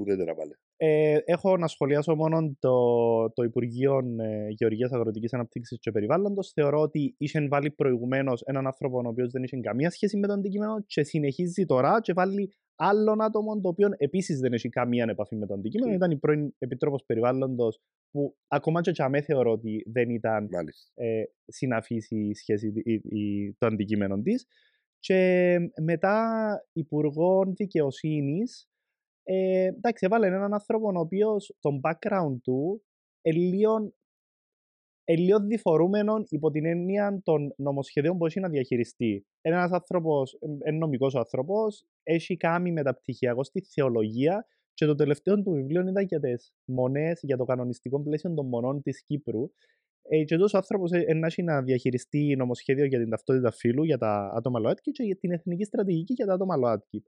ουδέτερα πάλι; Ε, έχω να σχολιάσω μόνο το, το Υπουργείο ε, Γεωργίας Αγροτικής Αναπτύξης και Περιβάλλοντος. Θεωρώ ότι είχε βάλει προηγουμένως έναν άνθρωπο ο οποίος δεν είχε καμία σχέση με το αντικείμενο και συνεχίζει τώρα και βάλει άλλον άτομο το οποίο επίσης δεν έχει καμία επαφή με το αντικείμενο. Mm. Ήταν η πρώην Επιτρόπος Περιβάλλοντος που ακόμα και τσαμέ θεωρώ ότι δεν ήταν Μάλιστα. ε, συναφής η σχέση, η, η- το αντικείμενο της. Και μετά Υπουργό Δικαιοσύνης. Ε, εντάξει, έβαλε έναν άνθρωπο ο οποίος το background του είναι λίγο, ε, λίγο διφορούμενο υπό την έννοια των νομοσχεδίων που έχει να διαχειριστεί. Είναι ένας άνθρωπος, είναι νομικός άνθρωπος, έχει κάνει μεταπτυχιακό στη θεολογία και το τελευταίο του βιβλίο ήταν για τις μονές, για το κανονιστικό πλαίσιο των μονών της Κύπρου. Ε, και τόσος άνθρωπος έχει να διαχειριστεί νομοσχέδιο για την ταυτότητα φύλου για τα άτομα ΛΟΑΤΚΙ και για την εθνική στρατηγική για τα άτομα ΛΟΑΤΚΙ.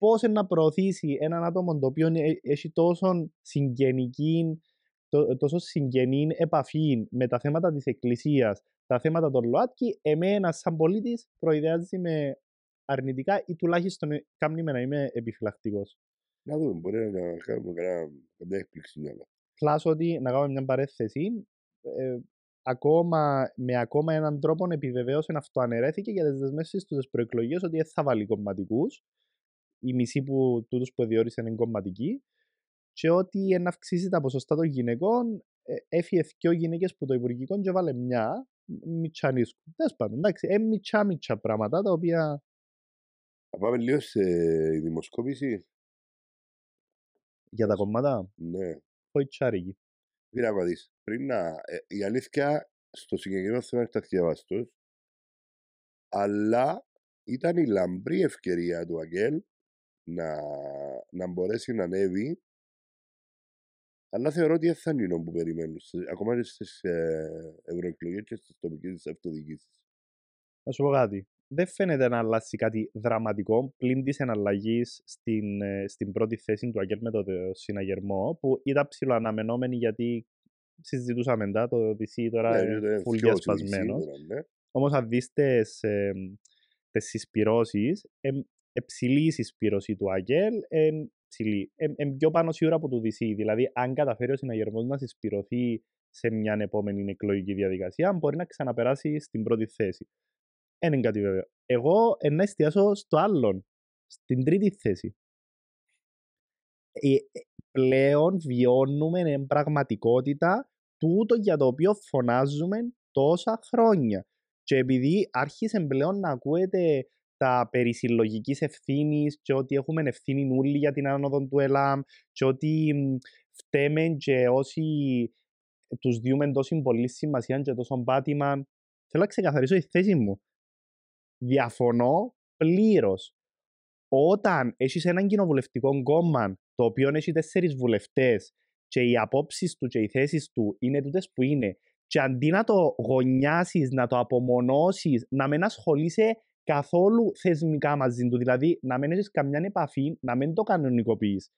Πώς να προωθήσει έναν άτομο το οποίο ε- έχει τόσο συγγενική, τό- τόσο συγγενή επαφή με τα θέματα της Εκκλησίας, τα θέματα των ΛΟΑΤΚΙ, εμένα σαν πολίτης προειδεάζει με αρνητικά ή τουλάχιστον ε, κάνει με να είμαι επιφυλακτικός. Να δούμε, μπορεί να κάνουμε κανένα- καμιά έκπληξη μιalla. Πλάς ότι να κάνουμε μια παρέθεση, ε, ακόμα, με ακόμα έναν τρόπο επιβεβαίωσε αυτοαναιρέθηκε για τις δεσμεύσεις τους στις προεκλογές ότι δεν θα βάλει κομματικούς. Οι μισοί που τούτους που διόρισαν είναι κομματικοί και ότι να αυξήσει τα ποσοστά των γυναικών ε, έφυγε δυο γυναίκες που το Υπουργικό και βάλε μια μιτσανίσκου. Τέλος πάντων, εντάξει, ε, μιτσά μιτσά πράγματα τα οποία Θα πάμε λίγο σε δημοσκόπηση. για τα κομμάτα; Ναι. όχι τσάρικη. Κοίτα να δεις. Πριν να... ε, η αλήθεια στο συγκεκριμένο θέμα είναι ταξιδιαβαστός, αλλά ήταν η λαμπρή ευκαιρία του Αγγέλ να, να μπορέσει να ανέβει αλλά θεωρώ ότι δεν θα είναι εκείνο που περιμένουν, σε- ακόμα και στις ε, ευρωεκλογές και στις τοπικές αυτοδιοίκησεις. Να σου πω κάτι. Δεν φαίνεται να αλλάξει κάτι δραματικό πλην της εναλλαγής στην, ε, στην πρώτη θέση του Αγγέλ με το τε- συναγερμό, που ήταν ψηλοαναμενόμενη γιατί συζητούσαμε μετά το DC τώρα Ναι, είναι είναι full πιο διασπασμένος. σίγουρα, ναι. Όμως, αν δεις τις συσπυρώσεις, ε, ψηλή η συσπήρωση του Αγγέλ, ε, ψηλή. Ε, ε, πιο πάνω σίγουρα από το DC. Δηλαδή, αν καταφέρει ο συναγερμός να συσπηρωθεί σε μια επόμενη εκλογική διαδικασία, μπορεί να ξαναπεράσει στην πρώτη θέση. Δεν είναι κάτι βέβαιο. Εγώ ε, να εστιάσω στο άλλον, στην τρίτη θέση. Ε, ε, πλέον βιώνουμε εν πραγματικότητα τούτο για το οποίο φωνάζουμε τόσα χρόνια. Και επειδή άρχισε πλέον να ακούεται τα περί συλλογικής ευθύνης και ότι έχουμε ευθύνη όλοι για την άνοδο του ΕΛΑΜ και ότι μ, φταίμε και όσοι τους διούμε τόση πολύ σημασία και τόσο πάτημα. Θέλω να ξεκαθαρίσω τη θέση μου. Διαφωνώ πλήρως. Όταν έχεις έναν κοινοβουλευτικό κόμμα το οποίο έχει τέσσερις βουλευτές και οι απόψεις του και οι θέσεις του είναι τούτες που είναι, και αντί να το γωνιάσει, να το απομονώσεις, να μην ασχολείσαι καθόλου θεσμικά μαζί του, δηλαδή να μην έχεις καμιά επαφή, να μην το κανονικοποιείς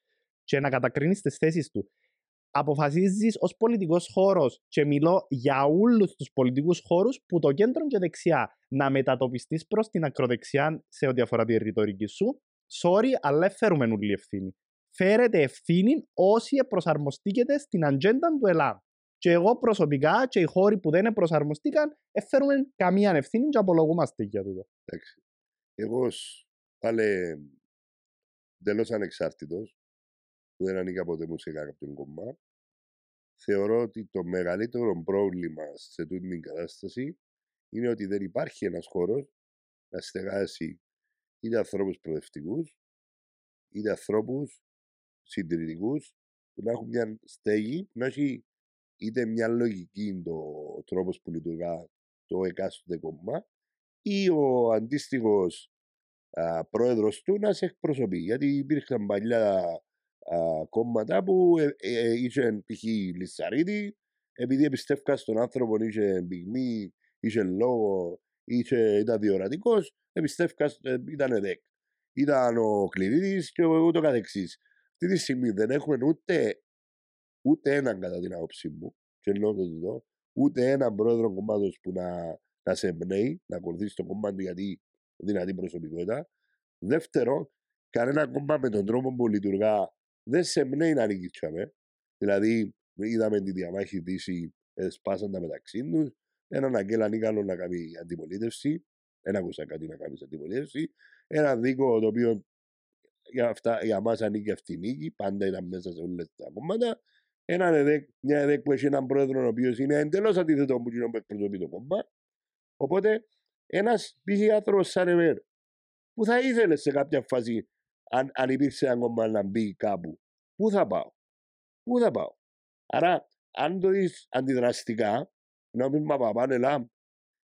και να κατακρίνεις τις θέσεις του. Αποφασίζεις ως πολιτικός χώρος, και μιλώ για όλους τους πολιτικούς χώρους, που το κέντρο και δεξιά να μετατοπιστείς προς την ακροδεξιά σε ό,τι αφορά τη ρητορική σου. Sorry, αλλά δεν φέρουμε όλη ευθύνη. Φέρετε ευθύνη όσοι προσαρμοστήκετε στην ατζέντα του ΕΛΑΜ. Και εγώ προσωπικά και οι χώροι που δεν προσαρμοστήκαν, δεν φέρουμε καμία ευθύνη και απολογούμαστε για τούτο. Εντάξει. Εγώ ως πάλι εντελώς ανεξάρτητος, που δεν ανήκα ποτέ μου σε κάποιον κομμά, θεωρώ ότι το μεγαλύτερο πρόβλημα σε τούτη την κατάσταση είναι ότι δεν υπάρχει ένας χώρος να στεγάσει είτε ανθρώπους προοδευτικούς, είτε ανθρώπους συντηρητικούς, που να έχουν μια στέγη, που να έχει είτε μια λογική το τρόπος που λειτουργά το εκάστοτε κομμά, ή ο αντίστοιχος α, πρόεδρος του να σε εκπροσωπεί. Γιατί υπήρχαν παλιά α, κόμματα που ε, ε, είχε π.χ. Λισσαρίτη, επειδή εμπιστεύκα στον άνθρωπο είχε πυγμή, είχε λόγο, είχε, ήταν διορατικός, εμπιστεύκα, ε, ήταν ΕΔΕΚ. Ήταν ο Κλειδίδης και ο- ούτω καθεξής. Αυτή τη στιγμή δεν έχουμε ούτε, ούτε έναν κατά την άποψή μου, και εννοώ το τούτο, ούτε έναν πρόεδρο κομμάτος που να, να σε εμπνέει, να ακολουθήσει το κόμμα του γιατί δυνατή προσωπικότητα. Δεύτερο, κανένα κόμμα με τον τρόπο που λειτουργά δεν σε εμπνέει να νικήσουμε. Δηλαδή, είδαμε τη διαμάχη Δύση, ε, σπάσαν τα μεταξύ τους. Έναν Αγγέλα Νίκαλο να κάνει αντιπολίτευση. Δεν άκουσα κάτι να κάνει αντιπολίτευση. Ένα δίκο το οποίο για, αυτά, για μας ανήκει αυτή η νίκη, πάντα ήταν μέσα σε όλες τα κόμματα. Ένα ΕΔΕΚ, μια ΕΔΕΚ που έχει έναν πρόεδρο ο οποίος είναι εντελώς αντίθετο από εκείνο που εκπροσωπεί το κόμμα. Οπότε ένας π.χ. άνθρωπος σαν εμένα, που θα ήθελε σε κάποια φάση, αν, αν υπήρξε ένα κόμμα να μπει κάπου, πού θα πάω; Πού θα πάω; Άρα, αν το δεις αντιδραστικά, νόμιμα παπάνε λάμ,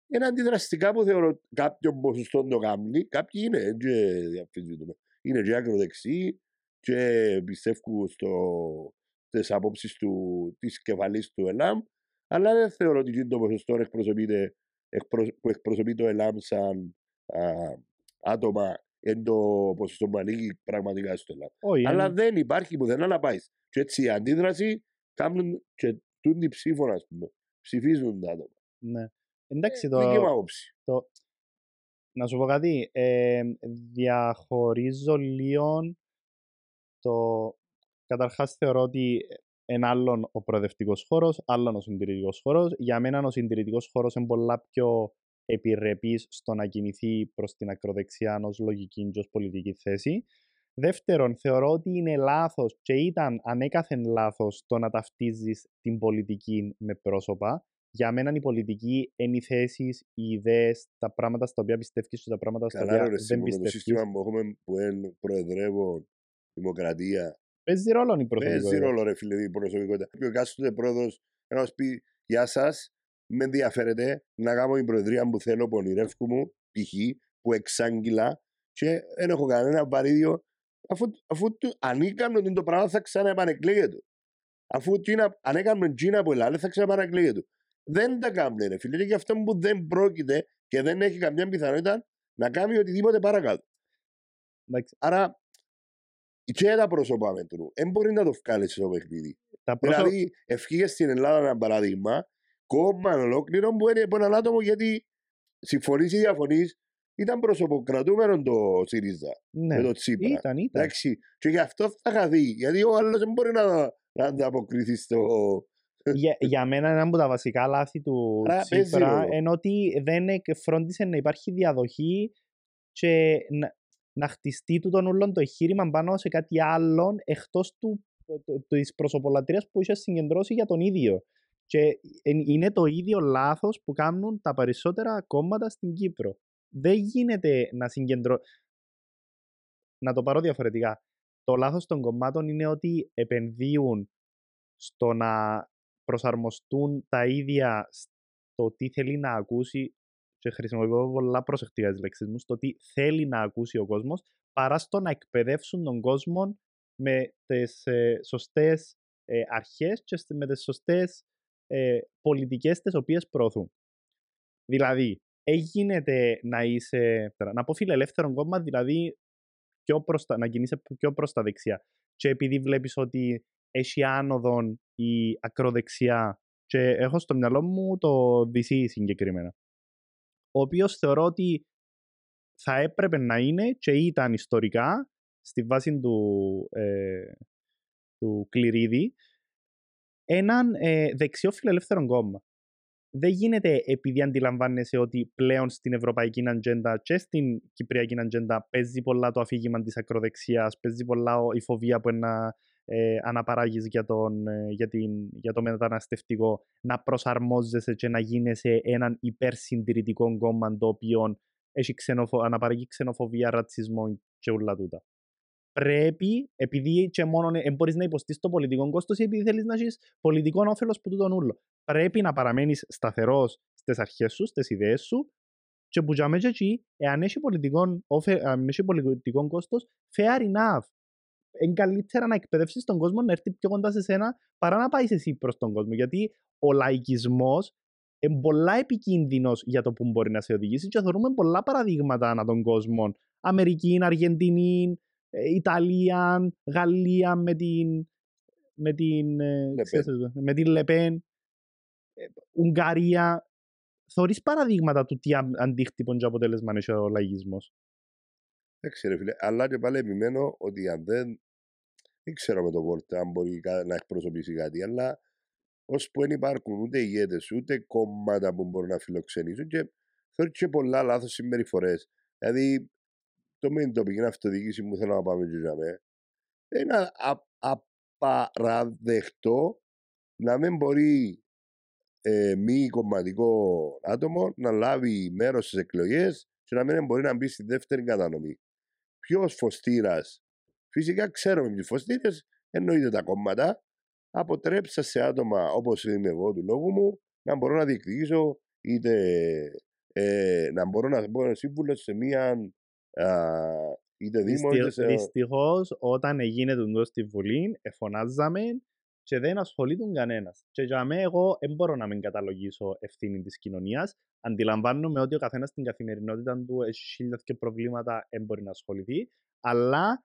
είναι αντιδραστικά που θεωρώ κάποιον ποσοστό το κάνει, κάποιοι είναι, δεν διαφυσβητούμε. Είναι και ακροδεξιοί και πιστεύουν στο, τις απόψεις του, της κεφαλής του ΕΛΑΜ, αλλά δεν θεωρώ ότι το ποσοστό εκπροσωπείται, που εκπροσωπεί το ΕΛΑΜ σαν α, άτομα εν το ποσοστό που ανήκει πραγματικά στο ΕΛΑΜ. Όχι, Αλλά εν- δεν υπάρχει πουθενά να πάεις. Και έτσι η αντίδραση κάνουν και τούν την ψήφο, ας πούμε. Ψηφίζουν τα άτομα. ναι. Εντάξει, Ε, το, Δική μου άποψη. το, να σου πω κάτι. Ε, διαχωρίζω λίγο το. Καταρχάς, θεωρώ ότι ένα άλλον ο προοδευτικός χώρος, άλλον ο συντηρητικός χώρος. Για μένα, ο συντηρητικός χώρος είναι πολλά πιο επιρρεπής στο να κινηθεί προς την ακροδεξιά ω λογική και ω πολιτική θέση. Δεύτερον, θεωρώ ότι είναι λάθος και ήταν ανέκαθεν λάθος το να ταυτίζεις την πολιτική με πρόσωπα. Για μένα η πολιτική είναι οι θέσεις, οι ιδέες, τα πράγματα στα οποία πιστεύει και τα πράγματα στα Καλά, οποία ρε, εσύ, δεν με το πιστεύει. σύστημα που έχουμε που είναι προεδρεύω, δημοκρατία. Παίζει ρόλο η Παίζει προσωπικότητα. ρόλο, ρε φίλε, η προσωπικότητα. Και ο εκάστοτε πρόεδρος να μα πει: Γεια σας, με ενδιαφέρεται να κάνω την προεδρία που θέλω, που ονειρεύκω μου, π.χ. που εξάγγειλα και δεν έχω κανένα βαρύδιο. Αφού, αφού του, αν έκαμε το πράγμα θα ξαναεπανεκλέγεται. Αφού τίνα, αν έκαμε τζίνα που ελάλε θα ξαναεπανεκλέγεται. Δεν τα κάνουν, ρε φίλε. Είναι και αυτό που δεν πρόκειται και δεν έχει καμιά πιθανότητα να κάνει οτιδήποτε παρακάτω. Εντάξει, Άρα, και τα πρόσωπα μέτρου, δεν μπορεί να το βγάλεις στο παιχνίδι. τα πρόσωπα... Δηλαδή, ευχήγες στην Ελλάδα ένα παράδειγμα, κόμμα ολόκληρο που είναι από έναν άτομο γιατί συμφωνείς ή διαφωνείς, ήταν προσωποκρατούμενο το ΣΥΡΙΖΑ ναι. με το Τσίπρα. Ήταν, ήταν. Εντάξει, και γι' αυτό θα χαθεί. Γιατί ο άλλος δεν μπορεί να, να ανταποκριθεί στο. για, για μένα ένα από τα βασικά λάθη του Άρα, παίζει Τσίπρα ρόλο. είναι ότι δεν εκ- φρόντισε να υπάρχει διαδοχή και να, να χτιστεί του τον ούλον το εγχείρημα πάνω σε κάτι άλλο εκτός του, το- της προσωπολατρίας που είχες συγκεντρώσει για τον ίδιο. Και εν- είναι το ίδιο λάθος που κάνουν τα περισσότερα κόμματα στην Κύπρο. Δεν γίνεται να συγκεντρώ... Να το πάρω διαφορετικά. Το λάθος των κομμάτων είναι ότι επενδύουν στο να προσαρμοστούν τα ίδια στο τι θέλει να ακούσει και χρησιμοποιώ πολλά προσεκτικά τις λέξεις μου, στο τι θέλει να ακούσει ο κόσμος, παρά στο να εκπαιδεύσουν τον κόσμο με τις ε, σωστές ε, αρχές και στε- με τις σωστές ε, πολιτικές τις οποίες προωθούν. Δηλαδή, έγινε να είσαι, να πω φιλελεύθερο κόμμα, δηλαδή πιο προς τα, να κινείσαι πιο προς τα δεξιά. Και επειδή βλέπεις ότι έχει άνοδον η ακροδεξιά και έχω στο μυαλό μου το DC συγκεκριμένα ο οποίος θεωρώ ότι θα έπρεπε να είναι και ήταν ιστορικά στη βάση του, ε, του Κληρίδη έναν ε, δεξιό φιλελεύθερο κόμμα. Δεν γίνεται επειδή αντιλαμβάνεσαι ότι πλέον στην ευρωπαϊκή ατζέντα και στην κυπριακή ατζέντα παίζει πολλά το αφήγημα της ακροδεξιάς, παίζει πολλά ο- η φοβία που να ε, αναπαράγεις για, τον, ε, για, την, για το μεταναστευτικό, να προσαρμόζεσαι και να γίνεσαι έναν υπερσυντηρητικό κόμμα το οποίο έχει ξενοφο... αναπαράγει ξενοφοβία, ρατσισμό και όλα τούτα. Πρέπει, επειδή και μόνο δεν μπορείς να υποστείς το πολιτικό κόστος ή επειδή θέλεις να έχεις πολιτικό όφελος που τούτον ούλο. Πρέπει να παραμένεις σταθερός στις αρχές σου, στις ιδέες σου και που τζάμε και εκεί, εάν έχει πολιτικό, όφε- αν έχει πολιτικό κόστος, fair enough. Είναι καλύτερα να εκπαιδεύσεις τον κόσμο να έρθει πιο κοντά σε σένα παρά να πάεις εσύ προς τον κόσμο. Γιατί ο λαϊκισμός είναι πολλά επικίνδυνος για το που μπορεί να σε οδηγήσει και θεωρούμε πολλά παραδείγματα ανά τον κόσμο. Αμερική, Αργεντινή, ε, Ιταλία, Γαλλία με την, με την, ε, Λεπέν. ξέρεις, με την Λεπέν. Ουγγαρία. Θωρείς παραδείγματα του τι αν- αντίκτυπο και αποτέλεσμα έχει ο λαϊκισμός; Εντάξει ρε φίλε, αλλά και πάλι επιμένω ότι αν δεν, δεν ξέρω με το Βόλτα αν μπορεί κα- να εκπροσωπήσει κάτι, αλλά ώσπου δεν υπάρχουν ούτε ηγέτες, ούτε κόμματα που μπορούν να φιλοξενήσουν και θεωρώ και πολλά λάθος συμπεριφορές. Δηλαδή, το με την τοπική αυτοδιοίκηση που θέλω να πάμε και για μέ, είναι α- απαραδεκτό να μην μπορεί ε, μη κομματικό άτομο να λάβει μέρος στις εκλογές και να μην μπορεί να μπει στη δεύτερη κατανομή. Ποιος φωστήρας, φυσικά ξέρουμε ποιοι φωστήρε, εννοείται τα κόμματα, αποτρέψα σε άτομα όπως είμαι εγώ του λόγου μου να μπορώ να διεκδικήσω είτε ε, να μπορώ να μπω σύμβουλο σε μία α, είτε δήμο είτε σε. Δυστυχώς, όταν έγινε το στη Βουλή, εφωνάζαμε και δεν ασχολείται κανένας. Και για μένα, εγώ δεν μπορώ να μην καταλογίσω ευθύνη της κοινωνίας. Αντιλαμβάνομαι ότι ο καθένας στην καθημερινότητα του έχει χίλια και προβλήματα, δεν μπορεί να ασχοληθεί. Αλλά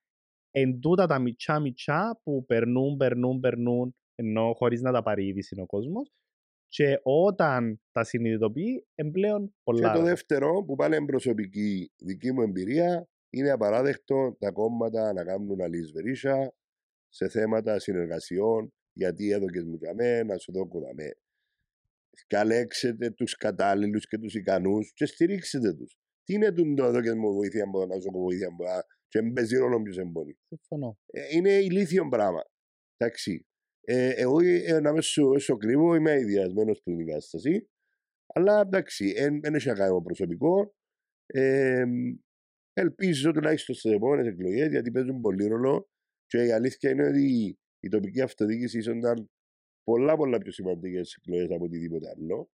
εν τούτα τα μιτσά μιτσά που περνούν, περνούν, περνούν, ενώ χωρίς να τα πάρει είδηση ο κόσμος. Και όταν τα συνειδητοποιεί, εμπλέον πολλά. Και το λάθος. δεύτερο, που πάλι είναι προσωπική δική μου εμπειρία, είναι απαράδεκτο τα κόμματα να κάνουν αλυσβερίσια σε θέματα συνεργασιών, γιατί έδωκες μου για μέ, να σου δώκω για μέ. Καλέξετε τους κατάλληλους και τους ικανούς και στηρίξετε τους. Τι είναι το εδώ και μου βοήθεια μου, να σου πω βοήθεια μου, α, και μην παίζει ρόλο ποιος εμπονεί. Συμφωνώ. Ε, είναι ηλίθιο πράγμα. Εντάξει. Ε, εγώ ε, να με σου, σου κρύβω, είμαι ιδιασμένο στην την κατάσταση. Αλλά εντάξει, δεν έχει να κάνει με προσωπικό. Ε, ελπίζω τουλάχιστον στις επόμενες εκλογές, γιατί παίζουν πολύ ρόλο. Και η αλήθεια είναι ότι η τοπική αυτοδιοίκηση ήσονταν πολλά πολλά πιο σημαντικές εκλογές από οτιδήποτε άλλο.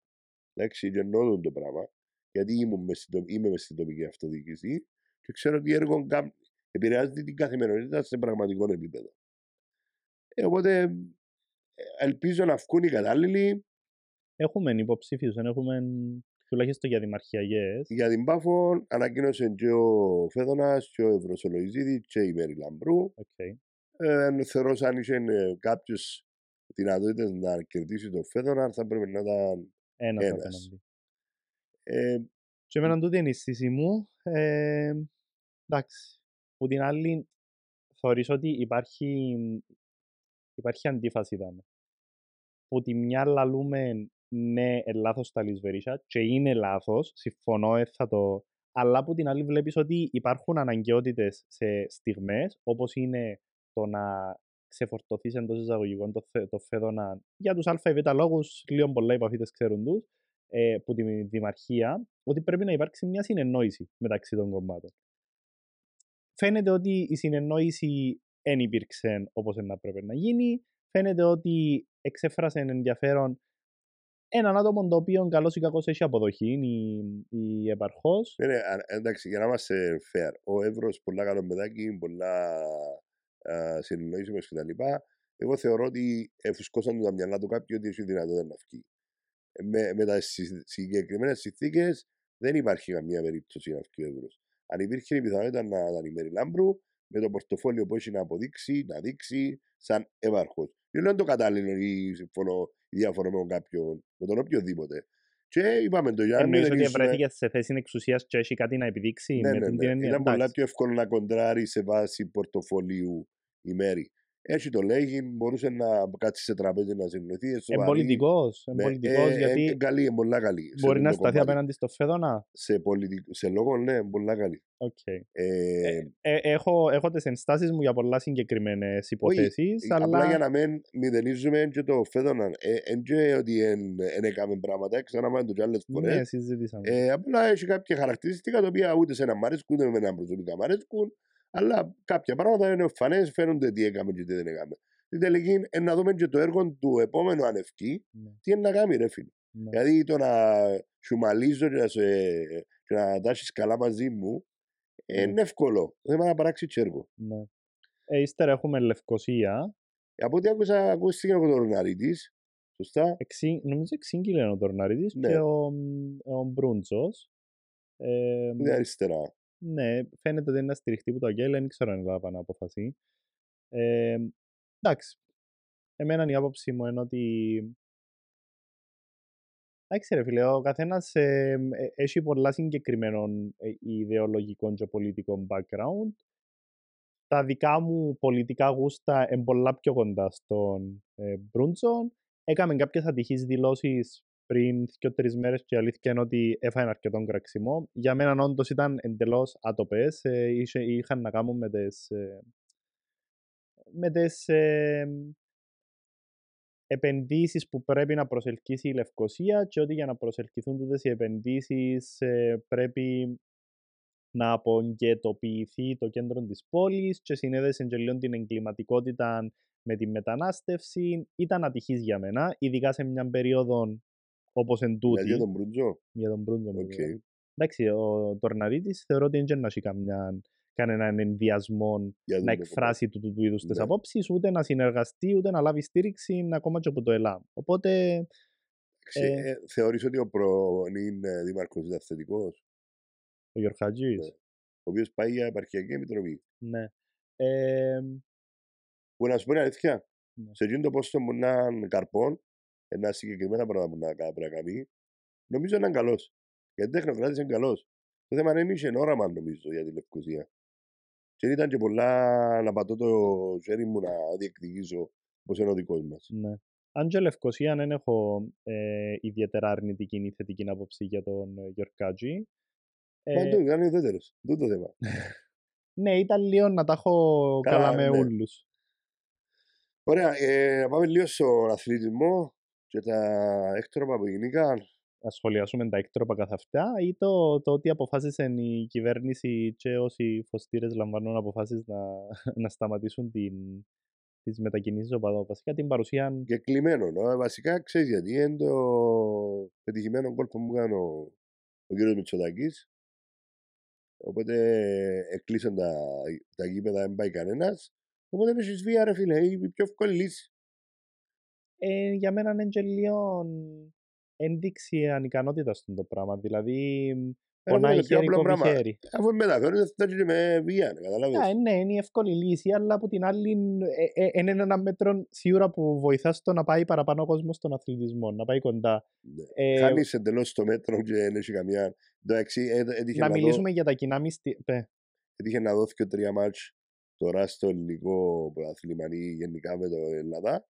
Εντάξει, και εννοώ το πράγμα. Γιατί ήμουν μες στην, το- είμαι μες στην τοπική αυτοδιοίκηση και ξέρω ότι έργο κα- επηρεάζει την καθημερινότητα σε πραγματικό επίπεδο. Ε, οπότε ε, ελπίζω να βγουν οι κατάλληλοι. Έχουμε υποψήφιους, δεν έχουμε τουλάχιστον για δημαρχιακές. Για την Πάφο ανακοίνωσε και ο Φειδίας και ο Εύρος Λοϊζίδης και η Μαίρη Λάμπρου. Okay. Ε, θεωρώ σαν είχε κάποιο δυνατότητες να κερδίσει τον Φαίδωνα, θα πρέπει να ήταν. Ένας Ένας. απέναντι. Ε, Και εμένα τούτη είναι η αίσθηση μου. Ε, εντάξει. Που την άλλη, θεωρείς ότι υπάρχει, υπάρχει αντίφαση δάμε. Που τη μια λαλούμε ναι, ε, λάθος τα λησβερίσια και είναι λάθος, συμφωνώ, ε, θα το... Αλλά που την άλλη βλέπεις ότι υπάρχουν αναγκαιότητες σε στιγμές, όπως είναι το να ξεφορτωθείς εντός εισαγωγικών το, θε- το φέδωνα για τους ΑΒ λόγους, λίγο πολλά οι παθήτες ξέρουν τους, ε, που τη δημαρχία, ότι πρέπει να υπάρξει μια συνεννόηση μεταξύ των κομμάτων. Φαίνεται ότι η συνεννόηση δεν υπήρξε όπως να πρέπει να γίνει. Φαίνεται ότι εξέφρασε ενδιαφέρον έναν άτομο το οποίο καλώς ή κακώς έχει αποδοχή, η, η επαρχός. ναι, ναι, α- εντάξει, για να είμαστε fair. Ο Εύρο πολλά καλό παιδάκι, πολλά συνεννοήσιμο κτλ. Εγώ θεωρώ ότι εφουσκώσαν του τα μυαλά του κάποιοι ότι έχει δυνατότητα να βγει. Ε, Με, με τα συγκεκριμένες συνθήκες δεν υπάρχει καμία περίπτωση να βγει ο Εύρος. Αν υπήρχε η πιθανότητα να ήταν η Μέρη Λάμπρου, με το πορτοφόλιο που έχει να αποδείξει, να δείξει σαν έμαρχος. Δεν είναι το κατάλληλο ή συμφωνώ ή διαφωνώ με κάποιον, με τον οποιοδήποτε. Και είπαμε το Γιάννη. Εννοείς δεν ότι ήσουν- βρέθηκε σε θέση εξουσίας και έχει κάτι να επιδείξει ναι, με ναι, την ναι. έννοια. Ήταν πολλά Εντάξει. πιο εύκολο να κοντράρει σε βάση πορτοφολίου η Μέρη. Έτσι το λέγει, μπορούσε να κάτσει σε τραπέζι να συνοηθεί. Εν πολιτικός, εν πολιτικός, γιατί Ε, καλή, είναι πολλά καλή. σε μπορεί αυτό να το σταθεί κομμάτι. απέναντι στο φέδωνα. Σε, πολιτικ... σε λόγο, ναι, είναι πολλά καλή. Οκ. Ε, Ε, έχω, έχω τις ενστάσεις μου για πολλά συγκεκριμένες υποθέσεις, Απλά αλλά για να μην μηδενίζουμε και το φέδωνα. Εν και ότι δεν έκαμε πράγματα, ξαναμάνε το και άλλες φορές. ναι, συζητήσαμε. Ε, απλά έχει κάποια χαρακτηριστικά τα οποία ούτε σε ένα μ' αρέσκουν, ούτε με έναν προσωπικά μ' αρέσκουν. Αλλά κάποια πράγματα είναι εμφανέ, φαίνονται τι έκαμε και τι δεν έκαμε. Στην τελική, ε, να δούμε και το έργο του επόμενου ανευκή, Ναι, τι είναι να κάνει, ρε φίλε. ναι. Δηλαδή το να σουμαλίζω και να, σε, και να τάσει καλά μαζί μου ε, Ναι. είναι εύκολο. Δεν να παράξει και έργο. ναι. Ε, ύστερα έχουμε Λευκοσία. Από ό,τι άκουσα, ακούστηκε από τον Ροναρίτη. Σωστά; Εξή, νομίζω εξήγηλε ο Τορναρίδης Ναι. και ο, μ, ο Μπρούντζος. Ε, Που είναι αριστερά. Ναι, φαίνεται ότι είναι ένα στηριχτή που το Αγγέλ, δεν ξέρω αν έλαβαν απόφαση. Ε, εντάξει. Εμένα η άποψή μου είναι ότι Εντάξει ρε φίλε, ο καθένας ε, ε, έχει πολλά συγκεκριμένο ε, ιδεολογικό και πολιτικό background. Τα δικά μου πολιτικά γούστα είναι πολλά πιο κοντά στον ε, Μπρούντζον. Έκαμε κάποιες ατυχείς δηλώσεις πριν και τρει μέρες και η αλήθεια είναι ότι έφαγε αρκετό κραξιμό. Για μένα όντως ήταν εντελώς άτοπες. Ε, είχαν να κάνουν με τις. Ε, με τις ε, επενδύσεις που πρέπει να προσελκύσει η Λευκοσία και ότι για να προσελκυθούν τούτες οι επενδύσεις ε, πρέπει να απογκαιτοποιηθεί το κέντρο της πόλης και συνέδεσαν και λίγο την εγκληματικότητα με τη μετανάστευση. Ήταν ατυχής για μένα, ειδικά σε μια περίοδο όπως εν τούτη. Για τον Μπρούντζο. Για τον Μπρούντζο. Okay. Εντάξει, ο Τορναρίτης θεωρώ ότι δεν έχει καμιά κανέναν ενδιασμό να εκφράσει του, του, του είδους ναι. τι απόψεις, ούτε να συνεργαστεί, ούτε να λάβει στήριξη ακόμα και από το ΕΛΑΜ. Οπότε. Ε, ε, θεωρείς ότι ο πρώην ε, δήμαρχος ήταν θετικό. Ο Γιωργάτζης. Ναι. Ο οποίος πάει για επαρχιακή επιτροπή. Ναι. Ε, που να σου πω αλήθεια, ναι. σε εκείνο το πόστο μου να καρπών, ένα συγκεκριμένα πράγματα που να πρέπει να κάνει, νομίζω είναι καλός. Γιατί τεχνοκράτη είναι καλός. Το θέμα είναι είχε όραμα νομίζω για τη Λευκοσία. Και ήταν και πολλά να πατώ το χέρι μου να διεκδικήσω όπως είναι ο δικός μας. Ναι. Αν και Λευκοσία δεν έχω ε, ιδιαίτερα αρνητική ή θετική άποψη για τον ε, Γιορκάτζη. Ε, Μα ήταν ιδιαίτερος. Δεν το θέμα. ναι, ήταν λίγο να τα έχω καλά, καλά με ναι. όλους. Ωραία, ε, πάμε λίγο στον αθλητισμό και τα έκτροπα που γεννήκαν να σχολιάσουμε τα έκτροπα καθ' αυτά ή το, το ότι αποφάσισε η κυβέρνηση και όσοι φωστήρες λαμβάνουν αποφάσεις να, να σταματήσουν την, τις μετακινήσεις οπαδών. Βασικά την παρουσία... Και κλειμένο. No? Βασικά ξέρεις γιατί είναι το πετυχημένο κόλπο που κάνει ο, ο κύριος Μητσοτάκης. Οπότε εκλείσαν τα, τα γήπεδα, δεν πάει κανένας. Οπότε είναι βία ρε φίλε, η πιο εύκολη λύση. Ε, για μένα είναι και λίγο ένδειξη ανικανότητας στον το πράγμα. Δηλαδή, πονάει χέρι κόβει χέρι. Αφού μεταφέρουν, θα γίνει με βία, καταλάβεις. Yeah, ναι, είναι η εύκολη λύση, αλλά από την άλλη είναι ε, ένα μέτρο σίγουρα που βοηθάς στο να πάει παραπάνω ο κόσμος στον αθλητισμό, να πάει κοντά. Ναι. Ε, Χάνεις εντελώς το μέτρο και δεν έχει καμιά... να, να μιλήσουμε δω... για τα κοινά μισθή. Έτυχε να δω και τρία μάτς τώρα στο ελληνικό πρωτάθλημα γενικά με το Ελλάδα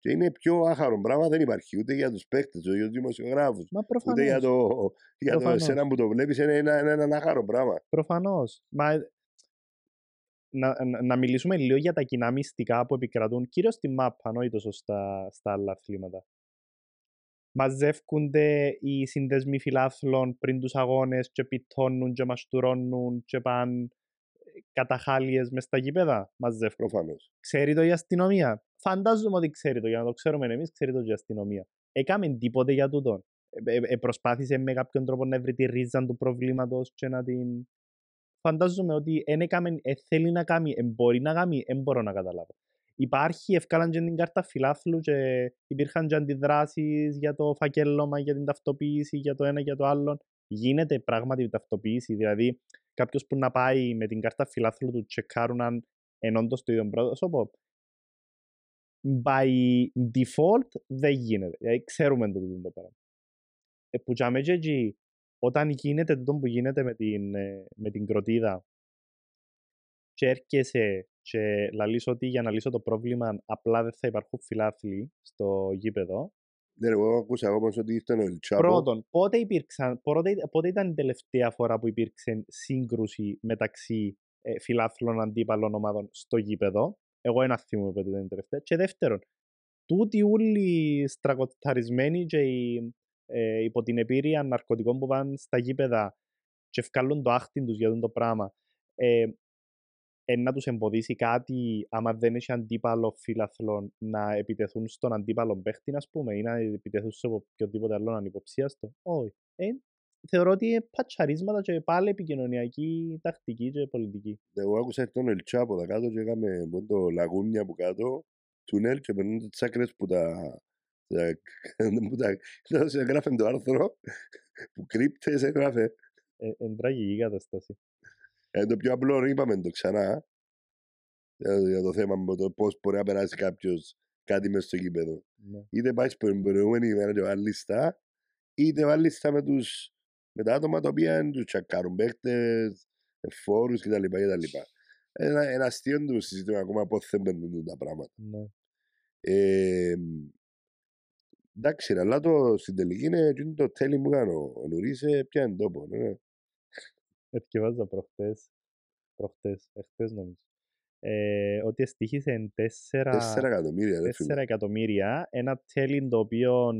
και είναι πιο άχαρο πράγμα, δεν υπάρχει ούτε για τους παίκτες, ούτε για τους δημοσιογράφους. Ούτε για το, για το εσένα που το βλέπεις, είναι ένα, ένα, ένα άχαρο πράγμα. Προφανώς. Μα να, να, να, μιλήσουμε λίγο για τα κοινά μυστικά που επικρατούν, κυρίως στη ΜΑΠ, όχι τόσο στα, στα άλλα αθλήματα. Μαζεύκονται οι συνδεσμοί φιλάθλων πριν τους αγώνες και πιτώνουν και μαστουρώνουν και πάνε καταχάλιες μες στα γήπεδα; Μαζεύκουν. Προφανώς. Ξέρει το η αστυνομία; Φαντάζομαι ότι ξέρει το, για να το ξέρουμε εμείς, ξέρει το η αστυνομία. Έκαμε τίποτε για τούτο. Ε, ε, ε, προσπάθησε με κάποιον τρόπο να βρει τη ρίζα του προβλήματος και να την. Φαντάζομαι ότι εν έκαμε, ε, θέλει να κάνει, ε, μπορεί να κάνει, δεν μπορώ να καταλάβω. Υπάρχει, ευκάλαν και την κάρτα φιλάθλου και υπήρχαν και αντιδράσεις για το φακέλωμα, για την ταυτοποίηση, για το ένα για το άλλο. Γίνεται πράγματι η ταυτοποίηση, δηλαδή κάποιος που να πάει με την κάρτα φιλάθλου του τσεκάρουν αν ενόντω το ίδιο πρόσωπο by default δεν γίνεται. Δηλαδή ξέρουμε το το πράγμα. Ε, που τσάμε και όταν γίνεται το που γίνεται με την, ε, με την κροτίδα και έρχεσαι και λαλείς ότι για να λύσω το πρόβλημα απλά δεν θα υπάρχουν φιλάθλοι στο γήπεδο. Ναι, εγώ ακούσα όμως ότι ήταν ο Ελτσάπο. Πρώτον, πότε, υπήρξαν, πότε, πότε ήταν η τελευταία φορά που υπήρξε σύγκρουση μεταξύ ε, φιλάθλων αντίπαλων ομάδων στο γήπεδο; Εγώ ένα θυμούμαι που ήταν τελευταία. Και δεύτερον, τούτοι όλοι στρακοταρισμένοι και οι, ε, υπό την επίρρεια ναρκωτικών που πάνε στα γήπεδα και ευκάλλουν το άχτιν τους για το πράγμα, ε, ε, να τους εμποδίσει κάτι άμα δεν έχει αντίπαλο φίλαθλο να επιτεθούν στον αντίπαλο παίχτη, ας πούμε, ή να επιτεθούν σε οποιοδήποτε άλλο ανυποψίαστο. Όχι. Ε, θεωρώ ότι είναι πατσαρίσματα και πάλι επικοινωνιακή τακτική και πολιτική. Εγώ άκουσα τον Ελτσά από τα κάτω και έκαμε το λαγούνια από κάτω, τούνελ και περνούν τις άκρες που τα... που τα... έγραφε το άρθρο που κρύπτες έγραφε. Ε, εν τραγική κατάσταση. Ε, το πιο απλό είπαμε το ξανά για το θέμα με το πώς μπορεί να περάσει κάποιος κάτι μέσα στο γήπεδο. Ναι. Είτε πάεις στην προηγούμενη ημέρα και βάλεις λίστα είτε βάλεις τα με, τους, με τα άτομα τα οποία τους τσακάρουν, παίχτες, φόρους κτλ. κτλ. Ένα, ένα αστείο του συζητούμε ακόμα πώς δεν παίρνουν τα πράγματα. Ναι. Ε, εντάξει, αλλά το στην τελική είναι και είναι το τέλει που κάνω. Ο Νουρίς ε, πιάνει τόπο. Ναι. Εθιεβάζα προχτές, προχτές, εχθές νομίζω. Ε, ότι στοιχήσε 4, 4 εκατομμύρια, ρε 4 φίλε. εκατομμύρια, ένα τέλειν το οποίο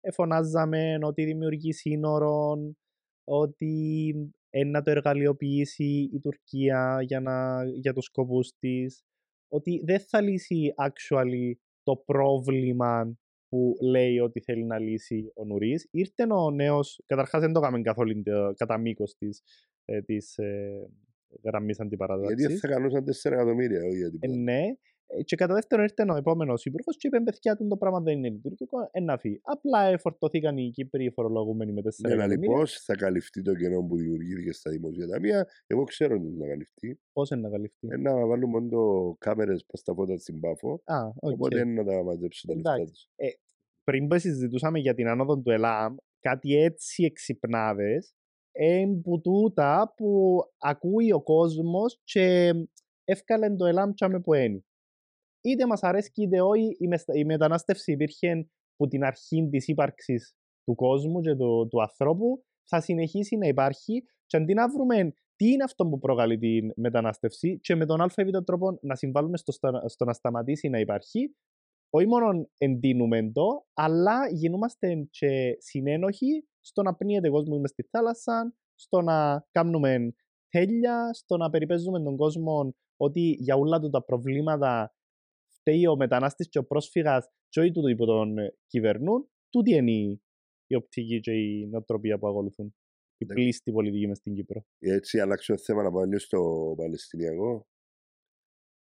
εφωνάζαμε ότι δημιουργεί σύνορων, ότι ε, να το εργαλειοποιήσει η Τουρκία για, να, για τους σκοπούς της, ότι δεν θα λύσει actually το πρόβλημα που λέει ότι θέλει να λύσει ο Νουρίς. Ήρθε ο νέος, καταρχάς δεν το έκαμε καθόλου το- κατά μήκος της, ε, της ε, γραμμής αντιπαράταξης. Γιατί θα κανούσαν 4 εκατομμύρια, όχι γιατί. Ε, ναι. Ε, Και κατά δεύτερον ήρθε ο επόμενος υπουργός και είπε: Παιδιά, του το πράγμα δεν είναι λειτουργικό. Ε, να φύγει. Απλά εφορτωθήκαν οι Κύπροι φορολογούμενοι με 4 Ναι, αλλά εκατομμύρια. πώς θα καλυφθεί το κενό που δημιουργήθηκε στα δημόσια ταμεία, εγώ ξέρω ότι θα καλυφθεί. Πώς είναι να καλυφθεί; Ε, να βάλουμε μόνο κάμερες πα στα φώτα στην Πάφο. Α, οκ. Οπότε είναι να τα μαζέψουν τα λεφτά Εντάξει. τους. Πριν που συζητούσαμε για την άνοδο του ΕΛΑΜ, κάτι έτσι εξυπνάδες, που τούτα που ακούει ο κόσμος και έφκαλε το ΕΛΑΜ τσάμε που είναι. Είτε μας αρέσει είτε όχι, η, μεστα- η μετανάστευση υπήρχε που την αρχή της ύπαρξης του κόσμου και του, του ανθρώπου, θα συνεχίσει να υπάρχει και αντί να βρούμε τι είναι αυτό που προκαλεί την μετανάστευση και με τον ΑΒ τρόπο να συμβάλλουμε στο, στα- στο να σταματήσει να υπάρχει, όχι μόνο εντείνουμε το, αλλά γινόμαστε και συνένοχοι στο να πνίεται ο κόσμος μες στη θάλασσα, στο να κάνουμε τέλεια, στο να περιπέζουμε τον κόσμο ότι για όλα του τα προβλήματα φταίει ο μετανάστης και ο πρόσφυγας και όχι τούτο που τον ε, κυβερνούν. Τούτη είναι η, η οπτική και η νοοτροπία που ακολουθούν. Η Ναι. πλήστη πολιτική μες στην Κύπρο. Έτσι, αλλάξουμε θέμα να πάμε λίγο στο Παλαιστινιακό.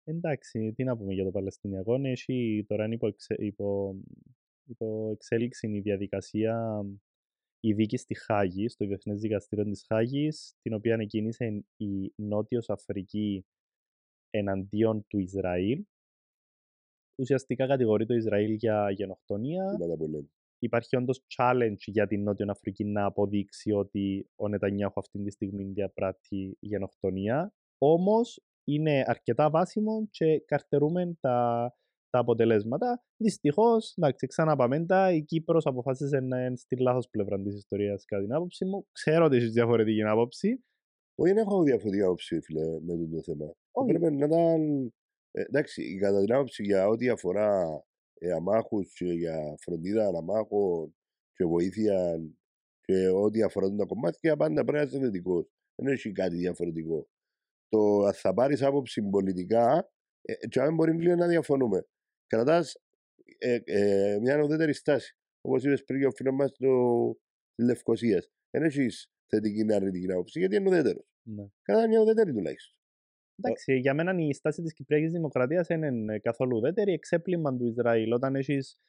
Εντάξει, τι να πούμε για το Παλαιστινιακό. Ναι, Έχει τώρα είναι υπό, εξε, υπό, υπό εξέλιξη η διαδικασία η δίκη στη Χάγη, στο Διεθνές Δικαστήριο της Χάγης, την οποία εκκίνησε η Νότιος Αφρική εναντίον του Ισραήλ. Ουσιαστικά κατηγορεί το Ισραήλ για γενοκτονία. Τίποτα που λέμε. Υπάρχει όντως challenge για την Νότιο Αφρική να αποδείξει ότι ο Νετανιάχου αυτή τη στιγμή διαπράττει γενοκτονία. Όμως είναι αρκετά βάσιμο και καρτερούμε τα, τα αποτελέσματα. Δυστυχώς, εντάξει, ξαναπάμε τα. Η Κύπρος αποφάσισε να είναι στη λάθος πλευρά της ιστορίας, κατά την άποψή μου. Ξέρω ότι έχεις διαφορετική άποψη. Όχι, δεν έχω διαφορετική άποψη, φίλε, με αυτό το θέμα. Όχι. Πρέπει να ήταν. ε, εντάξει, κατά την άποψη για ό,τι αφορά ε, αμάχους και για φροντίδα αμάχων και βοήθεια και ό,τι αφορά τα κομμάτια, πάντα πρέπει να είσαι θετικός. Δεν έχει κάτι διαφορετικό. Το αν θα πάρεις άποψη πολιτικά, ε, και αν μπορεί λίγο να διαφωνούμε. Κρατάς ε, ε, μια ουδέτερη στάση. Όπως είπες πριν και ο φίλο μας της Λευκοσίας. Δεν έχεις θετική ή αρνητική άποψη, γιατί είναι ουδέτερος. Ναι. Κρατά μια ουδέτερη τουλάχιστον. Εντάξει, για μένα η στάση της Κυπριακής Δημοκρατίας δεν είναι καθόλου ουδέτερη. Εξέπλημα του Ισραήλ. Όταν έχεις.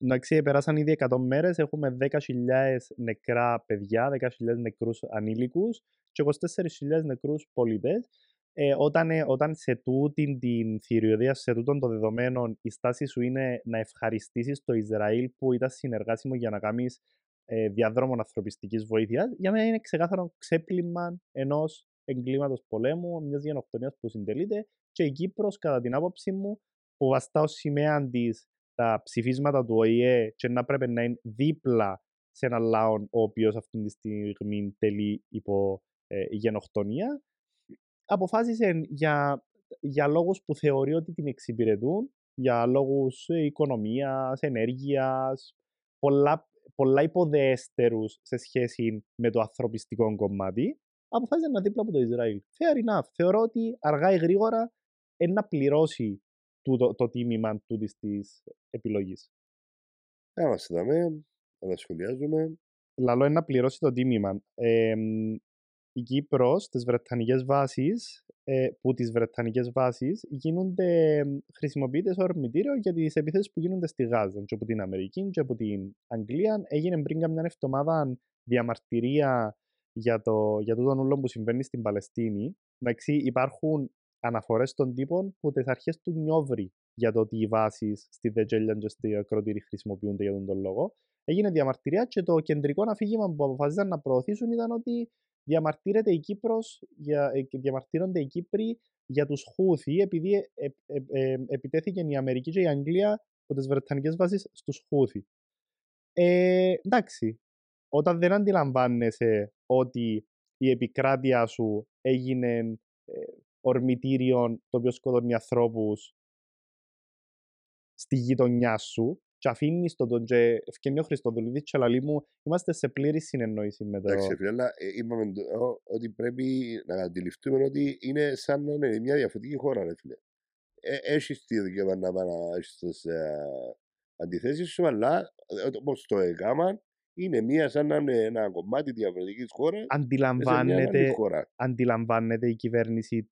Εντάξει, περάσαν ήδη 100 μέρες, έχουμε 10.000 νεκρά παιδιά, 10.000 νεκρούς ανήλικους και 24.000 νεκρούς πολίτε. Ε, όταν, ε, όταν σε τούτη την θηριωδία, σε τούτον των δεδομένων, η στάση σου είναι να ευχαριστήσεις το Ισραήλ που ήταν συνεργάσιμο για να κάνεις ε, διαδρόμων ανθρωπιστικής βοήθειας, για μένα είναι ξεκάθαρο ξέπλυμα ενός εγκλήματος πολέμου, μιας γενοκτονίας που συντελείται και η Κύπρος, κατά την άποψή μου, που βαστά ως σημαία της τα ψηφίσματα του ΟΗΕ και να πρέπει να είναι δίπλα σε έναν λαό ο οποίος αυτή τη στιγμή τελεί υπό ε, γενοκτονία, αποφάσισε για, για λόγους που θεωρεί ότι την εξυπηρετούν, για λόγους ε, οικονομίας, ενέργειας, πολλά, πολλά υποδέστερους σε σχέση με το ανθρωπιστικό κομμάτι, αποφάσισε να δίπλα από το Ισραήλ. Fair enough. Θεωρώ ότι αργά ή γρήγορα είναι να πληρώσει το, το, το τίμημα τούτης της επιλογής. Να είμαστε δαμέ, να τα σχολιάζουμε. Λαλό είναι να πληρώσει το τίμημα. Ε, η Κύπρος, στις Βρετανικές βάσεις, ε, που τις Βρετανικές βάσεις γίνονται, χρησιμοποιείται ως ορμητήριο για τις επιθέσεις που γίνονται στη Γάζα και από την Αμερική και από την Αγγλία. Έγινε πριν καμιά εβδομάδα διαμαρτυρία για το, για τούτο όλο που συμβαίνει στην Παλαιστίνη. Εντάξει, υπάρχουν αναφορές των τύπων που τις αρχές του Νιόβρη για το ότι οι βάσεις στη Δετζέλιαν και στη ακροτήρη χρησιμοποιούνται για τον τον λόγο. Έγινε διαμαρτυρία και το κεντρικό αφήγημα που αποφασίσαν να προωθήσουν ήταν ότι διαμαρτύρεται η Κύπρος, για, ε, διαμαρτύρονται οι Κύπροι για τους Χούθη επειδή ε, ε, ε, επιτέθηκε η Αμερική και η Αγγλία από τις Βρετανικές βάσεις στους Χούθη. Ε, εντάξει, όταν δεν αντιλαμβάνεσαι ότι η επικράτεια σου έγινε ε, ορμητήριο το οποίο σκοτώνει ανθρώπους στη γειτονιά σου και αφήνεις τον τον και ευκαινεί ο Χριστοδουλίδης και λαλή μου είμαστε σε πλήρη συνεννόηση με το... Εντάξει, φίλε, αλλά ε, είπαμε ότι πρέπει να αντιληφθούμε ότι είναι σαν να είναι μια διαφορετική χώρα, ρε φίλε. Ε, έχεις τη δικαίωμα να πάει να έχεις τις ε, αντιθέσεις σου, αλλά όπως το έκαναν, είναι μία σαν να είναι ένα κομμάτι διαφορετικής χώρας. Αντιλαμβάνεται, αντιλαμβάνεται η κυβέρνηση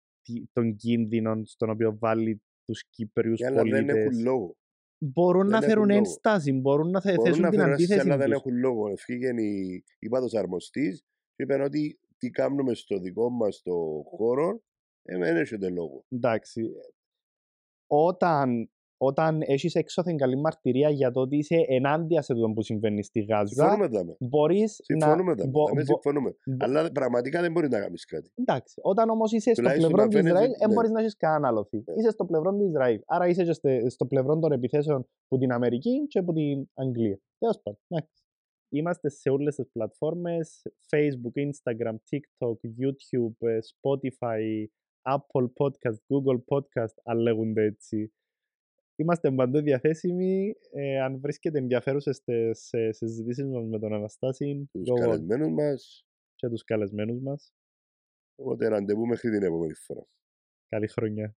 των κίνδυνων στον οποίο βάλει τους Κύπριους πολίτε. Αλλά δεν έχουν λόγο. Μπορούν δεν να φέρουν ένσταση, μπορούν να θέσουν μπορούν την αντίθεση. Αλλά δεν έχουν λόγο. Φύγαινε η υπάτο αρμοστής και είπαν ότι τι κάνουμε στο δικό μας το χώρο, ε, δεν έχετε λόγο. Εντάξει. Όταν όταν έχεις έξωθεν καλή μαρτυρία για το ότι είσαι ενάντια σε το που συμβαίνει στη Γάζα. Συμφωνούμε Μπορείς να. Συμφωνούμε μπο, μπο, συμφωνούμε. Μπο, Αλλά πραγματικά δεν μπορεί να κάνεις κάτι. Εντάξει. Όταν όμως είσαι στο πλευρό του Ισραήλ, δεν ναι. μπορείς να έχεις κανένα άλλο Ναι. Είσαι στο πλευρό του Ισραήλ. Άρα είσαι και στο πλευρό των επιθέσεων από την Αμερική και από την Αγγλία. Τέλος πάντων. Είμαστε σε όλες τις πλατφόρμες: Facebook, Instagram, TikTok, YouTube, Spotify, Apple Podcast, Google Podcast, αν λέγονται έτσι. Είμαστε παντού διαθέσιμοι. Ε, αν βρίσκεται ενδιαφέρουσες στι συζητήσεις μας με τον Αναστάση, τους καλεσμένους μας και τους καλεσμένους μας. Οπότε ραντεβού μέχρι την επόμενη φορά. Καλή χρονιά.